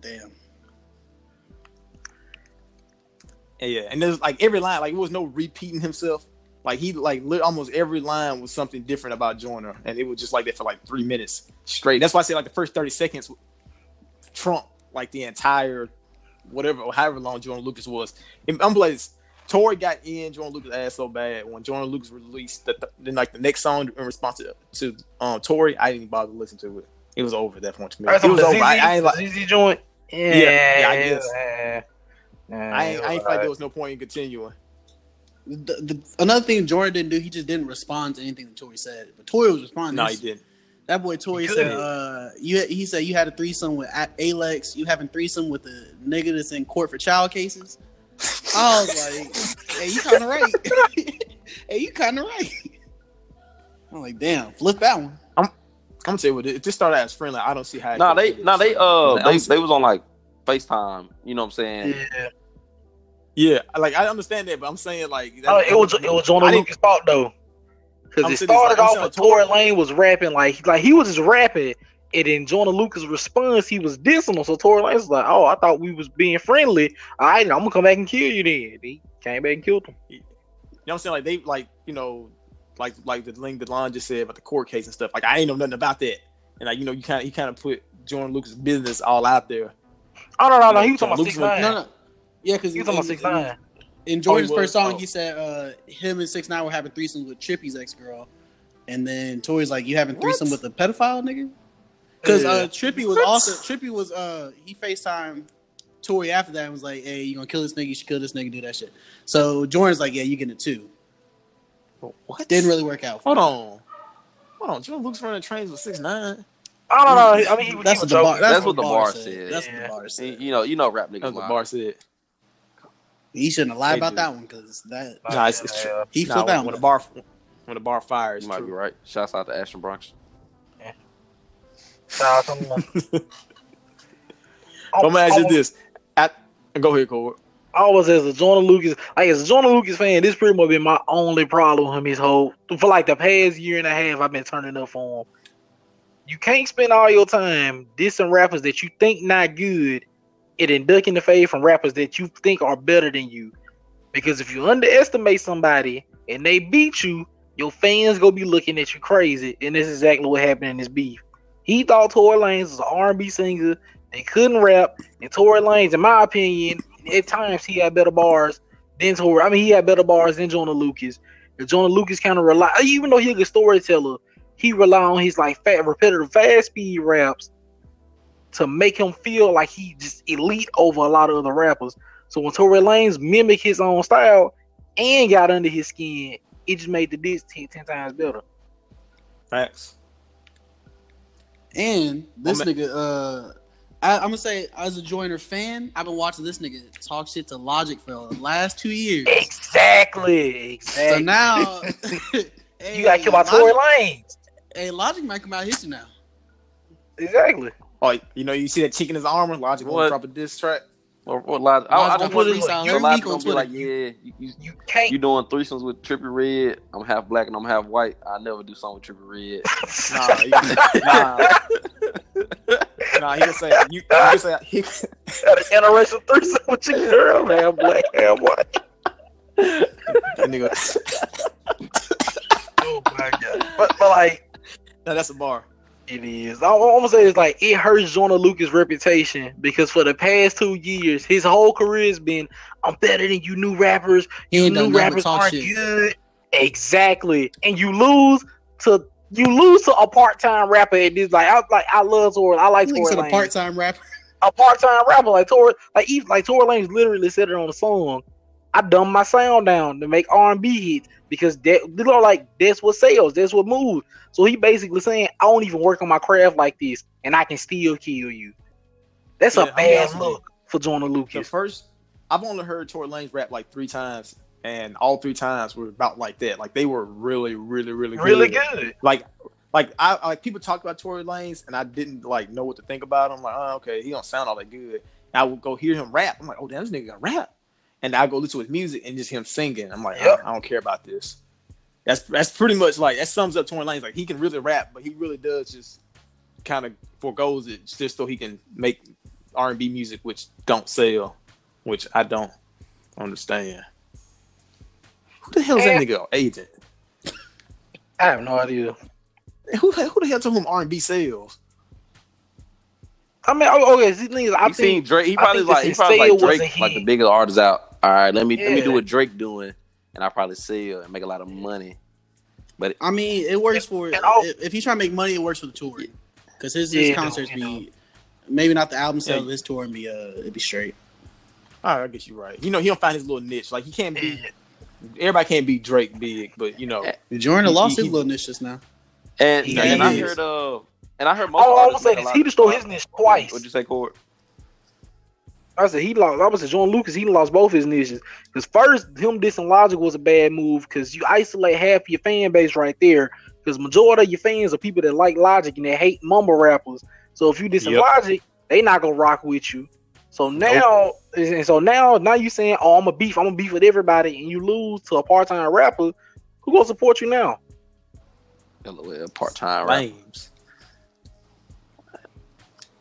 S4: damn.
S2: And yeah, and there's like every line, like it was no repeating himself. Like he like lit, almost every line was something different about Joyner, and it was just like that for like three minutes straight. That's why I say like the first thirty seconds, Trump like the entire whatever or however long Joyner Lucas was. And I'm like, Tory got in Joyner Lucas' ass so bad when Joyner Lucas released the, then like the next song in response to, to um Tory, I didn't even bother to listen to it. It was over at that point to me.
S3: Right,
S2: It was over. I, I ain't like.
S3: ZZ, ZZ joint. Yeah,
S2: yeah, I guess.
S3: yeah,
S2: I ain't, I ain't like there was no point in continuing.
S4: The, the, another thing Jordan didn't do, he just didn't respond to anything that Tory said. But Tory was responding.
S2: No, he didn't.
S4: That boy Tory said, uh, "You." He said you had a threesome with Alex. You having threesome with a nigga that's in court for child cases. I was like, "Hey, you kind of right. hey, you kind of right." I'm like, "Damn, flip that one."
S2: I'm gonna tell you what, if this started as friendly, I don't see how. it
S5: Nah, they,
S2: finish.
S5: nah, they, uh, they, they was on like FaceTime. You know what I'm saying?
S3: Yeah.
S2: Yeah, like I understand that, but I'm saying like
S3: Oh, it was it was Jordan
S2: didn't-
S3: Lucas' fault though, because it started
S2: like,
S3: off with
S2: Tory-
S3: Lanez was rapping like like he was just rapping, and then Joyner Lucas' response he was dissing him. So Tory Lanez was like, "Oh, I thought we was being friendly. All right, I'm gonna come back and kill you." Then he came back and killed him.
S2: You know what I'm saying? Like they like you know, like like the link that Lon just said about the court case and stuff. Like I ain't know nothing about that, and like you know, you kind of he kind of put Joyner Lucas' business all out there.
S3: Oh no no no, he was talking about six nine.
S4: No, no, yeah, because
S3: he's was talking about six nine.
S4: In Jordan's
S2: Oh,
S4: first song,
S2: Oh.
S4: he said uh, him and Six Nine were having threesomes with Trippie's ex girl, and then Tory's like, "You having threesome
S2: What?
S4: with a pedophile nigga?" Because uh, Trippie was
S2: What?
S4: also Trippie was uh he Facetime Tory after that and was like, "Hey, you gonna kill this nigga? You should kill this nigga. Do that shit." So Jordan's like, "Yeah, you getting it too."
S2: What?
S4: Didn't really work out.
S2: Hold on, hold on. Jordan Luke's running trains with six nine.
S3: I don't know. I mean, he,
S4: That's
S3: he
S4: what the bar.
S3: joking.
S4: That's,
S5: That's
S4: what the bar said.
S5: said.
S4: That's what the bar said.
S5: You know, you know, rap niggas.
S2: That's what
S5: lie.
S2: Bar said.
S4: He shouldn't have lied about
S2: do.
S4: that one because that
S2: Nah, it's, it's true.
S4: He
S2: Nah,
S4: flipped
S2: when,
S4: out.
S2: when the bar when the bar fires.
S5: You might be right. Shouts out to Action Bronson.
S3: Shout out to him.
S2: I'm gonna ask you
S3: I-
S2: this. At, go ahead, Cole.
S3: I was as a Joyner Lucas, like as a Joyner Lucas fan, this pretty much been my only problem with him. His whole for like the past year and a half, I've been turning up on him. You can't spend all your time dissing rappers that you think not good, and then ducking the fade from rappers that you think are better than you. Because if you underestimate somebody and they beat you, your fans gonna be looking at you crazy, and this is exactly what happened in this beef. He thought Tory Lanez was an R&B singer They couldn't rap. And Tory Lanez, in my opinion, at times he had better bars than Tory. I mean, he had better bars than Joyner Lucas. And Joyner Lucas kind of rely, even though he's a good storyteller, he rely on his like fat, repetitive, fast speed raps to make him feel like he just elite over a lot of other rappers. So when Tory Lanez mimic his own style and got under his skin, it just made the diss 10, 10 times better.
S2: Facts.
S4: And this
S2: man.
S4: nigga, uh, I, I'm gonna say as a Joyner fan, I've been watching this nigga talk shit to Logic for the last two years.
S3: Exactly.
S4: So
S3: Exactly.
S4: now,
S3: you got to kill about Tory Lanez.
S4: Hey, Logic might come out history now.
S3: Exactly.
S2: Oh, you know, you see that chick in his armor? Logic
S5: What?
S2: will drop a diss track.
S5: Or, or Logic. I, I
S4: Logic
S5: just
S4: gonna
S5: wonder, so Logic gonna be like,
S4: Twitter.
S5: yeah, you, you,
S3: You can't.
S5: you doing threesomes with Trippie Redd. I'm half black and I'm half white. I never do something with Trippie Redd.
S2: Nah, you, nah, nah. He gonna say you. He gonna say he,
S3: Got an interracial threesome with your girl, man. Black and white.
S2: that nigga.
S3: Oh my god. But, but like
S2: No, that's a bar.
S3: It is. I, I'm gonna say it's like it hurts Joyner Lucas' reputation because for the past two years, his whole career has been I'm better than you new rappers. You new rappers
S4: shit.
S3: good. Exactly. And you lose to you lose to a part time rapper and this like I like I love Tory. I like Tory
S4: said a part time rapper.
S3: a part time rapper like Tory, like even like Tory Lanez literally said it on the song. I dumb my sound down to make R and B hits because that you know, like that's what sells, that's what moves. So he basically saying I don't even work on my craft like this, and I can still kill you. That's
S2: Yeah,
S3: a bad
S2: with you.
S3: look for Jonah
S2: The
S3: Lucas.
S2: first, I've only heard Tory Lanez rap like three times, and all three times were about like that. Like they were really, really, really, good.
S3: Really good.
S2: Like, like I like people talk about Tory Lanez, and I didn't like know what to think about him. Like, oh, okay, he don't sound all that good. I would go hear him rap. I'm like, oh, damn, this nigga got rap. And I go listen to his music and just him singing. I'm like,
S3: Yep.
S2: I, I don't care about this. That's that's pretty much like that sums up Tory Lanez. Like he can really rap, but he really does just kind of foregoes it just so he can make R and B music, which don't sell, which I don't understand. Who the hell is that
S3: And-
S2: nigga agent?
S3: I have no idea.
S2: Who who the hell told him R and B sales?
S3: I mean, oh, okay. See, the thing is, I
S5: you seen
S3: think
S5: Drake? He probably like
S3: the
S5: he probably like Drake, like the biggest artist out. All right, let me let me do what Drake doing, and I probably sell and make a lot of money. But
S4: I mean, it works for
S3: And
S4: if, if he's trying to make money, it works for the tour because his, his
S3: Yeah,
S4: concerts
S3: you know.
S4: be maybe not the album sales,
S2: Yeah.
S4: his tour and be uh it'd be straight.
S2: All right, I guess you're right. You know, he don't find his little niche. Like he can't be. Everybody can't be Drake big, but you know,
S4: Jordan
S2: He-
S4: lost
S2: he-
S4: his little niche just now.
S5: and
S3: Yeah,
S5: and
S2: he
S5: I heard uh and I heard most
S3: all I'm
S5: artists
S3: saying
S5: make a
S3: he
S5: of-
S3: just stole his niche twice.
S5: What'd you say, Cord?
S3: I said he lost. I was Joyner Lucas. He lost both his niches. Because first, him dissing Logic was a bad move. Because you isolate half your fan base right there. Because majority of your fans are people that like Logic and they hate mumble rappers. So if you dissing
S2: Yep.
S3: Logic, they not gonna rock with you. So now, and so now, now you saying, "Oh, I'm a beef. I'm a beef with everybody," and you lose to a part time rapper. Who gonna support you now?
S5: LOL, part time. Right?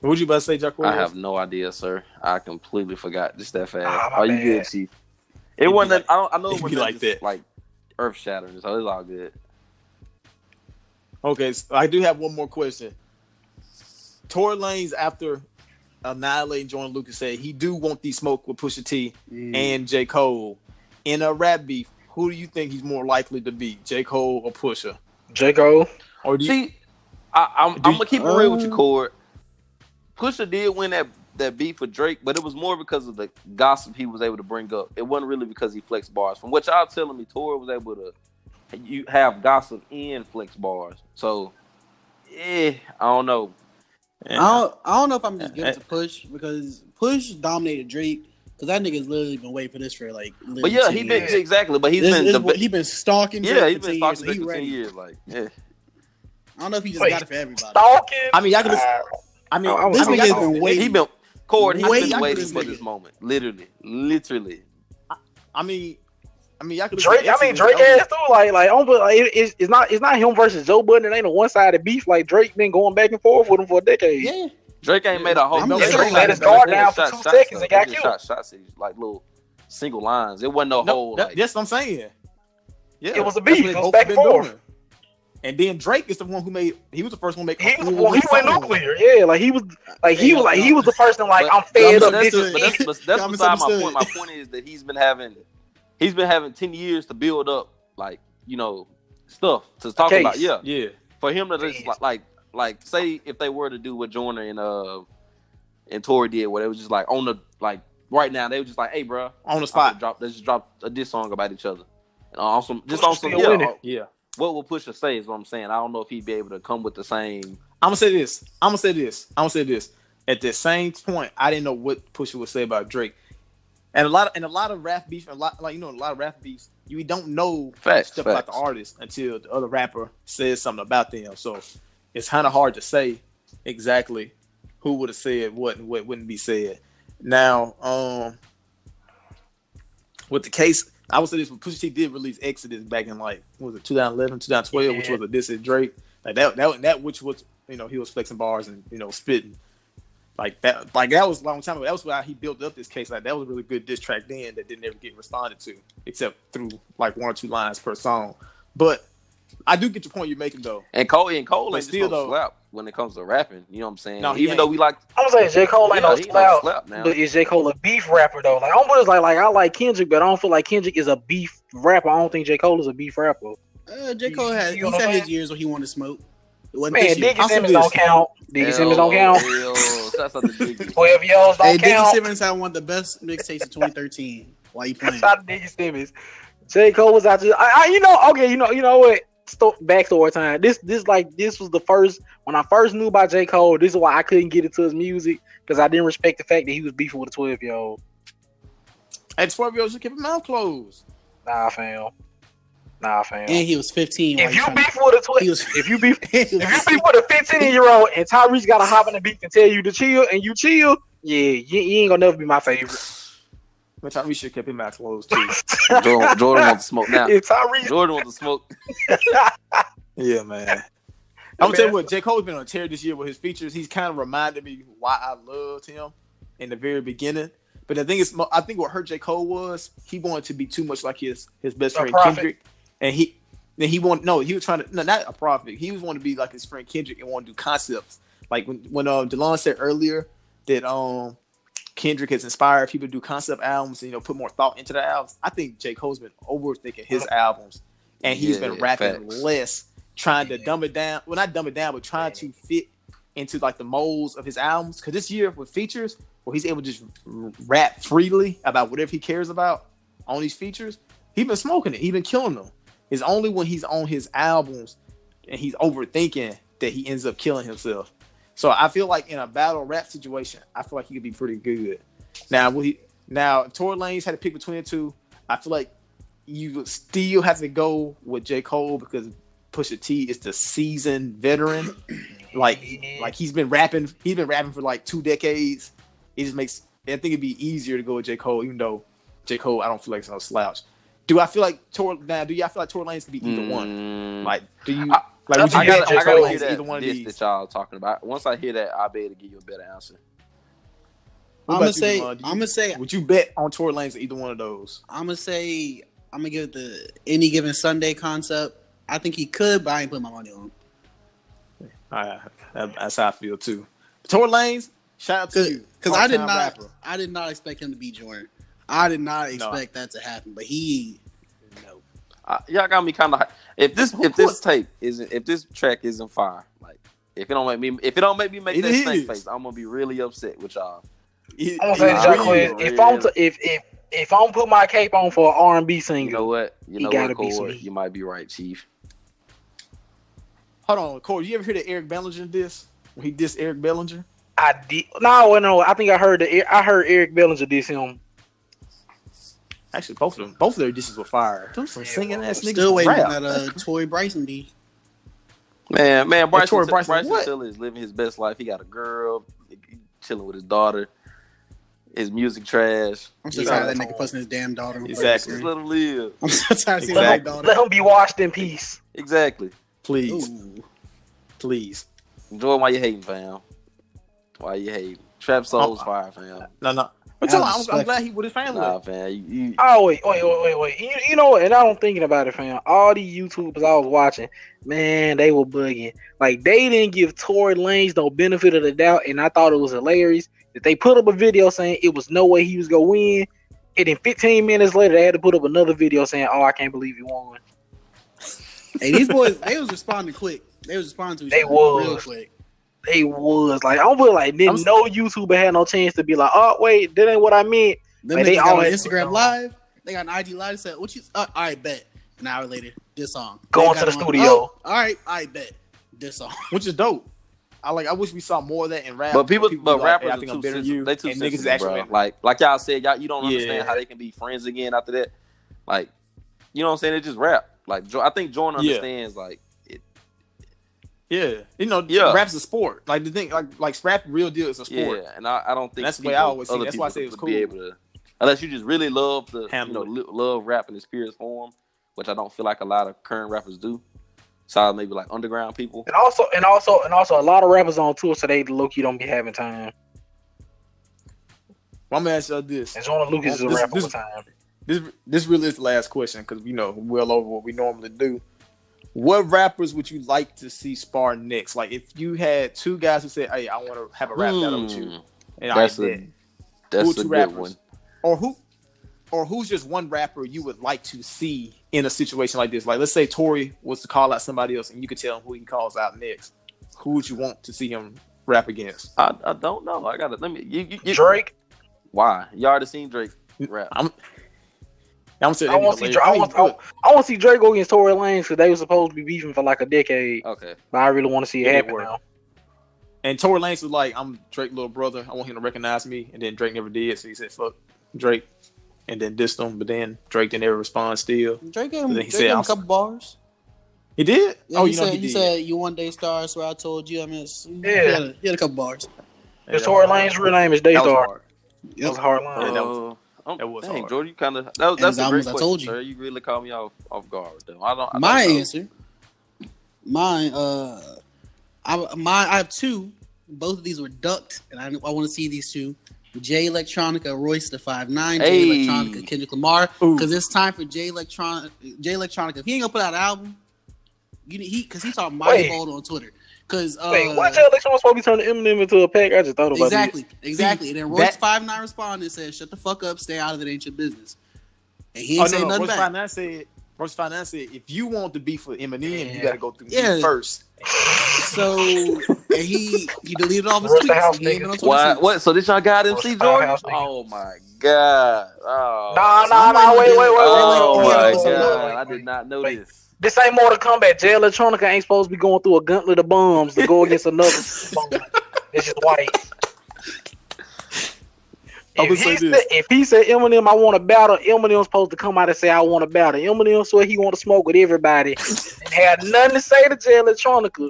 S2: Lames. What would you about to say, Jack?
S5: I have no idea, sir. I completely forgot. Just that fast.
S3: Ah, my
S5: Are you
S3: bad.
S5: good, Chief? It
S2: It'd
S5: wasn't.
S2: like-
S5: I don't. I know
S2: it'd
S5: wasn't
S2: like
S5: just,
S2: that.
S5: like earth shattering. So it's all good.
S2: Okay, so I do have one more question. Tory Lanez, after annihilating Joyner Lucas, said he do want the smoke with Pusha T and J. Cole in a rap beef. Who do you think he's more likely to beat, J. Cole or Pusha?
S3: J Cole.
S2: Or do you,
S5: See, I, I'm, I'm gonna keep it real with you,
S4: Uh,
S5: Cord. Pusha did win that that beef with Drake, but it was more because of the gossip he was able to bring up. It wasn't really because he flexed bars. From what y'all telling me, Tory was able to you have gossip and flex bars. So, eh, I don't know.
S4: I don't, I don't know if I'm just giving to Push because Push dominated Drake because that nigga's literally been waiting for this for like.
S5: But yeah,
S4: 10
S5: he been
S4: years.
S5: exactly. But he's
S4: This
S5: been
S4: is
S5: the,
S4: he been stalking.
S5: Yeah, he's
S4: for
S5: been
S4: 10 years,
S5: stalking
S4: so he
S5: for ten
S4: ready.
S5: years. Like, yeah.
S4: I don't know if he just
S3: Wait,
S4: got it for everybody.
S3: Stalking.
S2: I mean, y'all can just,
S3: Uh,
S2: I mean,
S3: I- I-
S4: This
S2: I mean, nigga's
S4: been waiting.
S5: He been Cord. He's
S4: Waiting
S5: been waiting for this moment. Literally, literally.
S2: I mean, I mean, y'all can
S3: Drake, I mean Drake has too. Like, like, on, like, it- it's, it's not, it's not him versus Joe Budden. It ain't a one sided beef. Like Drake been going back and forth with him for a decade.
S4: Yeah,
S5: Drake ain't made a whole.
S4: I'm
S5: They
S4: just
S5: just
S4: saying,
S5: shot-
S4: let his
S3: guard down for two
S5: shots,
S3: seconds
S5: though.
S3: and got
S5: They just
S3: killed.
S5: Shot shots, like little single lines. It wasn't no
S2: No,
S5: whole.
S2: that-
S5: like,
S2: that's what I'm saying. Yeah,
S3: It was a beef. It was back and forth.
S2: doing. And then Drake is the one who made. He was the first one to make.
S3: He was
S2: full
S3: well, he went nuclear. Yeah, like he was like he was like he was the person like
S5: But-
S3: I'm fed
S5: but
S3: up.
S5: that's,
S3: This
S5: but
S3: is
S5: that's, but that's
S4: Y'all
S5: beside my point. My point is that he's been having, he's been having ten years to build up, like you know, stuff to talk
S3: case.
S5: about. Yeah,
S2: Yeah,
S5: for him to just like, like, like, say if they were to do what Joyner and uh and Tory did, where they was just like on the like right now, they were just like, hey, bro,
S2: on the
S5: spot.
S2: spot.
S5: drop. Let's just drop a diss song about each other. And on some, just
S3: Pusha
S5: on some, yeah.
S2: Yeah.
S5: What will Pusha say is what I'm saying. I don't know if he'd be able to come with the same.
S2: I'm gonna say this. I'm gonna say this. I'm gonna say this. At the same point, I didn't know what Pusha would say about Drake, and a lot of and a lot of rap beef, a lot like you know, a lot of rap beefs, you don't know
S5: Facts,
S2: stuff about the artist until the other rapper says something about them. So it's kind of hard to say exactly who would have said what and what wouldn't be said. Now, um, with the case, I would say this: when Pusha T did release Exodus back in like what was it 2011, 2012, which was a diss at Drake. Like that, that, that, which was you know he was flexing bars and you know spitting. Like that, like that was a long time ago. That was why he built up this case. Like that was a really good diss track then that didn't ever get responded to, except through like one or two lines per song. But I do get your point you're making though.
S5: And Cole and Cole
S2: But
S5: ain't
S2: still,
S5: still
S2: though-
S5: slap when it comes to rapping. You know what I'm saying?
S2: No, he
S5: Even though we like,
S3: I'm saying J Cole ain't
S5: Yeah,
S3: no
S5: he ain't
S3: slap,
S5: slap now.
S3: but is J Cole a beef rapper though? Like I'm just like like I like Kendrick, but I don't feel like Kendrick is a beef rapper. I don't think J Cole is a beef rapper.
S4: Uh, J. Cole had
S3: You
S4: he's had his years where he wanted to smoke. It wasn't
S3: Man. Diggy Simmons don't count. Diggy Simmons don't count.
S5: hell, Shouts out to Diggy.
S3: Twelve year olds don't
S4: Hey, Diggy. Simmons had one of the best mixtapes of 2013. Why you playing?
S3: Shout out to Diggy Simmons. J Cole was out there. I, I, you know, okay, you know, you know what? Sto- backstory time. This, this, like, this was the first when I first knew about J Cole. This is why I couldn't get into his music because I didn't respect the fact that he was beefing with a twelve year old.
S2: At 12 years, you keep your mouth closed.
S3: Nah, fam. Nah, fam.
S4: And he was 15.
S3: if you
S4: trying-
S3: beef with a twelve,
S4: was,
S3: if you beef, if you beef with a fifteen year old and Tyrese got to hop in the beef and tell you to chill and you chill, yeah, you, you ain't gonna never be my favorite.
S2: But Tyrese should kept him mouth closed too.
S5: Jordan, Jordan wants to smoke now.
S3: If Tyrese,
S5: Jordan wants to smoke.
S2: yeah, man. I'm gonna tell you what, J. Cole's been on a tear this year with his features. He's kind of reminded me why I loved him in the very beginning. But the thing is, I think what hurt J. Cole was he wanted to be too much like his his best
S3: A
S2: friend
S3: prophet.
S2: Kendrick, and he then he wanted no, he was trying to no, not a prophet. He was wanting to be like his friend Kendrick and want to do concepts. Like when when um Delon said earlier that um Kendrick has inspired people to do concept albums and you know put more thought into the albums. I think J. Cole's been overthinking his albums, and he's been rapping
S5: facts.
S2: less, trying to dumb it down. Well, not dumb it down, but trying to fit into like the molds of his albums. Because this year with features, where he's able to just rap freely about whatever he cares about on these features, he's been smoking it. He's been killing them. It's only when he's on his albums and he's overthinking that he ends up killing himself. So I feel like in a battle rap situation, I feel like he could be pretty good. Now, will he, now if Tory Lanez had to pick between the two, I feel like you would still have to go with J. Cole because Pusha T is the seasoned veteran. Like, like he's been rapping, he's been rapping for like two decades. It just makes I think it'd be easier to go with J. Cole, even though J. Cole, I don't feel like it's no slouch. Do I feel like Tor now? Do y'all feel like Tory Lanez could be either one?
S5: Mm,
S2: Like, do you
S5: I-
S2: like? Would you
S5: I
S2: bet
S5: gotta,
S2: J.
S5: I gotta hear that
S2: either one of
S5: diss
S2: these?
S5: that y'all talking about. Once I hear that, I'll be able to give you a better answer.
S2: What
S4: I'm gonna say.
S2: You-
S4: I'm gonna say.
S2: Would you bet on Tory Lanez either one of those?
S4: I'm gonna say. I'm gonna give it the any given Sunday concept. I think he could, but I ain't put my money on him.
S2: I, that- that's how I feel too. Tory Lanez, shout out to you.
S4: Because I did not.
S2: rapper.
S4: I did not expect him to be Jordan. I did not expect that to happen, but he. No.
S5: Uh, y'all got me kind of. If this if this tape isn't if this track isn't fire, like if it don't make me if it don't make me make
S2: It
S5: that
S2: is.
S5: snake face, I'm gonna be really upset with y'all.
S2: He-
S3: I'm gonna say
S5: Nah,
S3: Jack. Quiz, if I'm to, if if if I'm put my cape on for an R and B
S5: You know what? You know
S3: gotta
S5: what,
S3: be sweet.
S5: You might be right, Chief.
S2: Hold on, Corey. You ever hear the Eric Bellinger diss? When he dissed Eric Bellinger?
S3: I did. No, no, I think I heard the I heard Eric Bellinger diss him.
S2: Actually, both of them, both of their disses were fire. Them some
S3: Yeah,
S2: singing ass niggas.
S4: Still waiting
S2: rap.
S4: on that uh, Tory Bryson beat.
S5: Man, man, Bryson,
S2: Tory
S5: Bryson,
S2: Bryson, what?
S5: Tiller is living his best life. He got a girl, he- he chilling with his daughter. His music trash.
S4: I'm so
S2: Yeah.
S4: tired of that nigga fussing his damn daughter. on
S2: Exactly.
S5: Just let him live.
S4: I'm so tired of seeing
S2: Exactly.
S4: my
S3: Let him be washed in peace.
S5: Exactly.
S2: Please,
S4: Ooh.
S2: please.
S5: Enjoy while you hating, fam. Why you hating? Trap Soul's
S2: Oh,
S5: fire, fam.
S2: No, no. But tell I'm, I'm glad he with his family.
S5: Nah, man. You, you,
S3: Oh wait, wait, wait, wait, wait. You, you know what? And I don't thinking about it, fam. All these YouTubers I was watching, man, they were bugging. Like they didn't give Tory Lanez no benefit of the doubt, and I thought it was hilarious that they put up a video saying it was no way he was gonna win, and then 15 minutes later they had to put up another video saying, "Oh, I can't believe he won."
S4: Hey, these boys, they was responding quick. They was responding to each
S3: They
S4: other real
S3: was.
S4: quick.
S3: They was like, I'm feel like then
S2: I'm-
S3: no YouTuber had no chance to be like, "Oh, wait, that ain't what I meant."
S4: Then
S3: Like,
S4: they,
S3: they
S4: got
S3: all
S4: on Instagram Live. They got an IG Live. Said, "What you? Uh, all right, bet." An hour later, this song.
S3: Going
S4: They
S3: to the
S4: on,
S3: studio.
S4: "Oh, all right, I bet this song.
S2: which is dope. I like. I wish we saw more of that in rap.
S5: but people,
S2: be
S5: but
S2: like,
S5: rappers
S2: hey,
S5: are too
S2: I'm better than
S5: sensitive.
S2: you.
S5: They too
S2: and niggas
S5: sensitive,
S2: actually.
S5: bro. Like, like y'all said, y'all you don't understand how they can be friends again after that. Like, you know what I'm saying? It's just rap. Like, Jo- I think Jordan
S2: Yeah.
S5: understands. Like, it,
S2: Yeah, you know,
S5: Yeah.
S2: rap's a sport. Like the thing, like like rap, real deal is a sport.
S5: yeah, and I, I don't think
S2: That's the way I always see That's why I say it was
S5: Be able
S2: cool.
S5: to, unless you just really love the, you know, li- love rap in its purest form, which I don't feel like a lot of current rappers do. So maybe like underground people.
S3: And also, and also, and also, a lot of rappers on tour, so they low key don't be having time.
S2: Well, I'm gonna ask you this.
S3: And Joyner Lucas is a
S2: This-
S3: rapper
S2: this-
S3: with time.
S2: This this really is the last question because you know we're well over what we normally do. What rappers would you like to see spar next? Like if you had two guys who said, "Hey, I want to have a rap battle with you,"
S5: Hmm,
S2: and
S5: That's
S2: I
S5: a-
S2: bet,
S5: That's
S2: Who
S5: a
S2: two
S5: good
S2: rappers?
S5: one.
S2: or who, or who's just one rapper you would like to see in a situation like this? Like let's say Tory was to call out somebody else, and you could tell him who he calls out next. Who would you want to see him rap against?
S5: I, I don't know. I gotta let me. You, you, you,
S3: Drake.
S5: Why? You already seen Drake rap?
S2: I'm. I'm saying
S3: I want to see. Drake. I want. I, I want to see Drake go against Tory Lanez because they were supposed to be beefing for like a decade.
S5: Okay.
S3: But I really want to see it
S2: It
S3: happen
S2: work.
S3: now.
S2: And Tory Lanez was like, "I'm Drake little brother. I want him to recognize me." And then Drake never did, so he said, "Fuck Drake," and then dissed him. But then Drake didn't ever respond. Still,
S4: Drake gave him,
S2: he
S4: Drake
S2: said,
S4: him a couple bars.
S2: he did.
S4: Yeah,
S2: oh,
S4: he
S2: you know
S4: said,
S2: he,
S4: he
S2: did.
S4: said, "You one day star." So I told you. I mean, it's,
S3: Yeah.
S4: he, had a, he had a couple bars.
S2: Yeah,
S3: Because
S2: that
S3: Tory
S2: was-
S3: Lanez's real name is
S2: that was
S3: Daystar.
S2: hard.
S3: That was a hard line.
S2: Yeah, that was- That was
S5: dang,
S2: hard.
S5: Jordan, you kind of that, was-
S4: And
S5: that's
S4: his
S5: a great
S4: albums, I
S5: question,
S4: told you.
S5: sir. You really caught me off off guard. Though. I don't. I
S4: My
S5: don't
S4: answer, mine, uh, I my I have two. Both of these were ducked, and I, I want to see these two. Jay Electronica, Royce the Five Nine, Jay
S5: Hey.
S4: Electronica, Kendrick Lamar, because it's time for Jay Electronica. Jay Electronica, if he ain't gonna put out an album, you he because he talking mighty
S3: Wait.
S4: bold on Twitter. Because uh,
S3: Wait, why tell Alex supposed to be turning Eminem into a pack? I just thought about
S4: exactly, exactly. And then Royce
S2: that-
S4: Five Nine responded and said, "Shut the fuck up, stay out of it, ain't your business." And he
S2: Oh
S4: ain't
S2: no,
S4: saying
S2: no.
S4: nothing
S2: Royce
S4: back.
S2: Finance said. Royce Finance said, "If you want to be for Eminem, you got to go through
S4: Yeah.
S2: me first."
S4: So and he he deleted all his
S3: Rest
S4: tweets.
S3: house
S4: He ain't been on
S3: niggas.
S4: Twitter
S5: What? So this y'all got MC
S3: First
S5: Jordan?
S3: house.
S5: Oh my god! Oh,
S3: Nah,
S4: So
S3: nah,
S4: I'm
S3: nah.
S4: waiting
S3: Wait,
S4: to
S3: wait,
S4: do-
S3: wait,
S5: oh
S3: wait,
S5: my
S3: wait, wait, wait,
S5: god!
S3: wait,
S5: I did not know this.
S3: This ain't more to combat. Jay Electronica ain't supposed to be going through a gauntlet of bombs to go against another. It's just white. If he, said, if he said Eminem, I want to battle, Eminem's supposed to come out and say I want to battle. Eminem swear he want to smoke with everybody and had nothing to say to Jay Electronica.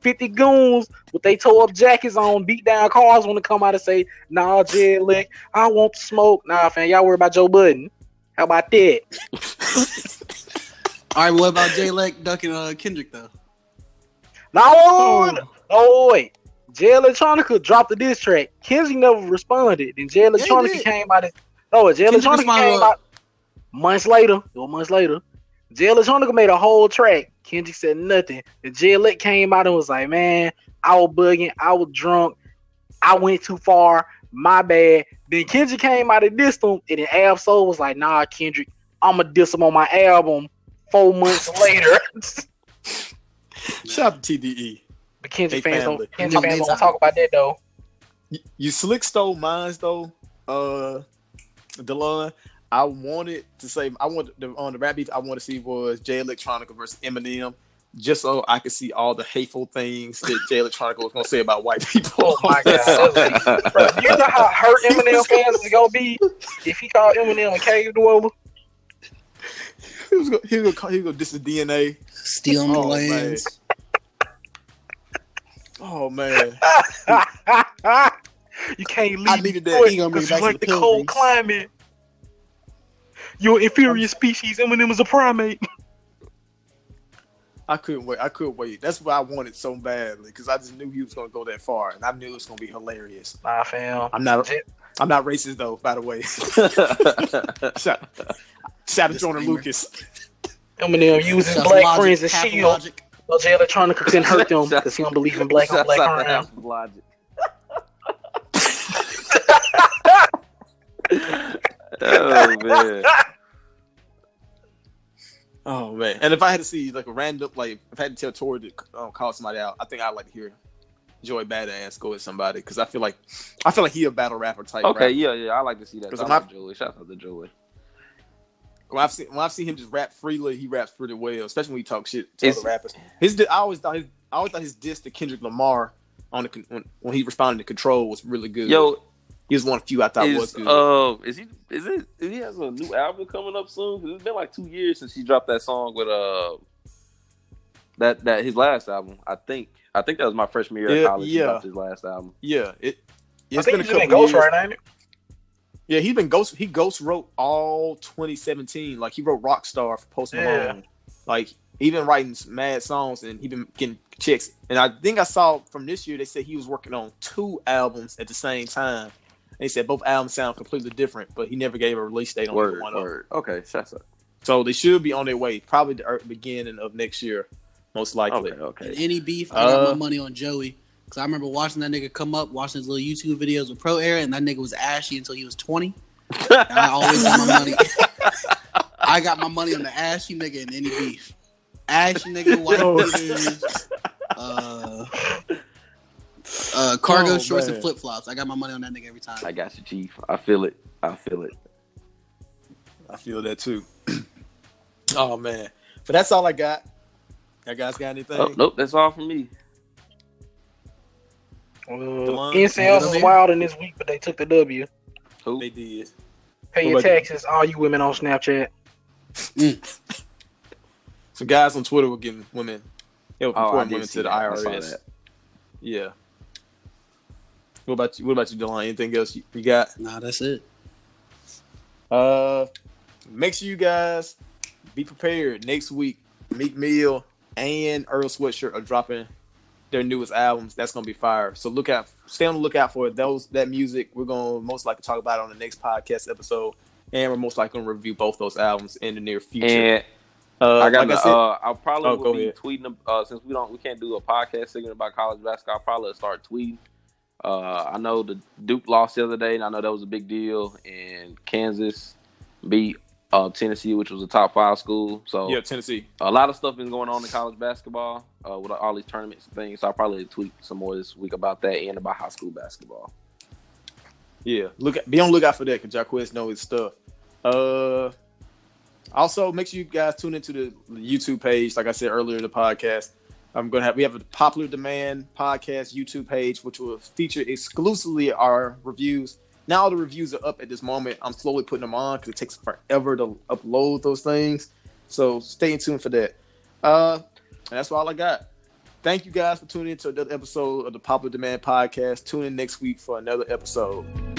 S3: 50 goons with they tore up jackets on, beat down cars want to come out and say, nah, Jay Elect, I want to smoke. Nah, fam, y'all worry about Joe Budden. How about that?
S4: All right, what about Jay Leck ducking uh, Kendrick though?
S3: No, oh, oh wait. Jay Electronica dropped the diss track. Kendrick never responded. Then Jay Electronica
S4: did.
S3: came out. And, no, Jay
S4: Kendrick
S3: Electronica came out months later. Or months later. Jay Electronica made a whole track. Kendrick said nothing. And Jay Elect came out and was like, "Man, I was bugging. I was drunk. I went too far. My bad." Then Kendrick came out and dissed him. And then Ab-Soul was like, "Nah, Kendrick, I'ma diss him on my album." Four months later.
S2: Shout out to TDE. They
S3: fans
S2: family.
S3: don't. Kendrick fans don't talk about that though.
S2: You, you slick stole mines though, uh, Delon. I wanted to say I want the on the rap beef. I want to see was Jay Electronica versus Eminem, just so I could see all the hateful things that Jay Electronica was gonna say about white people.
S3: Oh my god! Bro, you know how hurt Eminem fans is gonna be if he called Eminem a cave dweller.
S2: He was gonna, he was gonna, he was gonna diss his DNA.
S4: Stealing the
S2: Oh, man.
S4: lands.
S2: Oh man,
S3: you can't leave.
S2: I needed that.
S3: boy,
S4: He gonna bring
S3: 'cause
S4: back
S3: you like
S4: the
S3: the cold climate. You're an inferior species. Eminem is a primate.
S2: I couldn't wait. I couldn't wait. That's what I wanted so badly because I just knew he was gonna go that far, and I knew it was gonna be hilarious.
S3: Nah, fam.
S2: I'm not. I'm not racist though, by the way. shout, shout out to Joyner Lucas.
S3: Eminem uses
S4: Shouts
S3: black
S4: Logic,
S3: friends as
S4: Half
S3: shield.
S4: Logic.
S3: So Jay Electronica couldn't hurt them because he don't believe in black on black
S5: out to
S3: crime.
S5: Logic. oh man.
S2: Oh man! And if I had to see like a random, like if I had to tell Tory to um, call somebody out, I think I'd like to hear Joey Badass go with somebody because I feel like I feel like he a battle rapper type.
S5: Okay,
S2: rapper.
S5: yeah, yeah, I like to see that. I
S2: I'm
S5: like
S2: not-
S5: Shout out to Joey.
S2: When I've seen when I've seen him just rap freely, he raps pretty well, especially when he talks shit to
S5: It's-
S2: other rappers. His I always thought his I always thought his diss to Kendrick Lamar on the when, when he responded to Control was really good.
S5: Yo,
S2: he was one of few I thought was
S5: is
S2: good.
S5: uh, is he is it? He has a new album coming up soon? It's been like two years since he dropped that song with uh, that that his last album. I think I think that was my freshman year
S2: Yeah,
S5: at college. He
S2: yeah.
S5: his last album.
S2: yeah, it.
S3: I
S2: It's
S3: think
S2: been a
S3: he's been Ghost
S2: years.
S3: right, ain't it?
S2: Yeah, he's been ghost. He ghost wrote all 2017. Like he wrote Rockstar for Post
S3: Yeah.
S2: Malone. Like he been writing mad songs and he been getting checks. And I think I saw from this year they said he was working on two albums at the same time. And They said both albums sound completely different, but he never gave a release date on
S5: Word,
S2: one of them.
S5: word. Okay, shots up.
S2: So they should be on their way, probably the beginning of next year, most likely.
S5: Okay, okay.
S4: And any beef, I got
S2: Uh,
S4: my money on Joey. Because I remember watching that nigga come up, watching his little YouTube videos with Pro Era, and that nigga was ashy until he was 20. And I always got my money. I got my money on the ashy nigga in any beef. Ashy nigga, white
S2: Oh,
S4: beaters, uh, uh, cargo
S2: Oh,
S4: shorts
S2: man.
S4: and flip flops. I got my money on that nigga every time.
S5: I got you, Chief. I feel it. I feel it.
S2: I feel that too. oh man, but that's all I got. You guys got anything?
S5: Oh, nope, that's all from me.
S3: Uh,
S2: Delon,
S3: NCLs
S2: you
S3: was
S2: know?
S3: wild in this week, but they took the W.
S5: Who?
S2: They did.
S3: Pay your
S2: What you?
S3: taxes, all you women on Snapchat.
S2: Some guys on Twitter were getting women, they were
S5: Oh, I
S2: reporting
S5: did
S2: women
S5: see
S2: to the
S5: that. I saw
S2: IRS.
S5: that.
S2: Yeah. What about you? What about you, Delon? Anything else you, you got?
S4: Nah, that's it.
S2: Uh, make sure you guys be prepared. Next week, Meek Mill and Earl Sweatshirt are dropping their newest albums. That's gonna be fire. So look out, stay on the lookout for those that music. We're gonna most likely talk about it on the next podcast episode, and we're most likely gonna review both those albums in the near future.
S5: And
S2: uh,
S5: I got.
S2: like I said,
S5: uh, I'll probably
S2: Oh,
S5: will be
S2: ahead.
S5: tweeting. Uh, since we don't, we can't do a podcast segment about college basketball. I'll probably start tweeting. Uh, I know the Duke lost the other day, and I know that was a big deal. And Kansas beat uh, Tennessee, which was a top five school. So
S2: yeah, Tennessee.
S5: a lot of stuff been going on in college basketball uh, with all these tournaments and things. So I'll probably tweet some more this week about that and about high school basketball.
S2: Yeah, look at, be on lookout for that because Jaquez know his stuff. Uh, also make sure you guys tune into the YouTube page. Like I said earlier in the podcast, I'm gonna have we have a popular demand podcast YouTube page which will feature exclusively our reviews. Now the reviews are up at this moment. I'm slowly putting them on because it takes forever to upload those things. So stay tuned for that. Uh, and that's all I got. Thank you guys for tuning in to another episode of the Popular Demand Podcast. Tune in next week for another episode.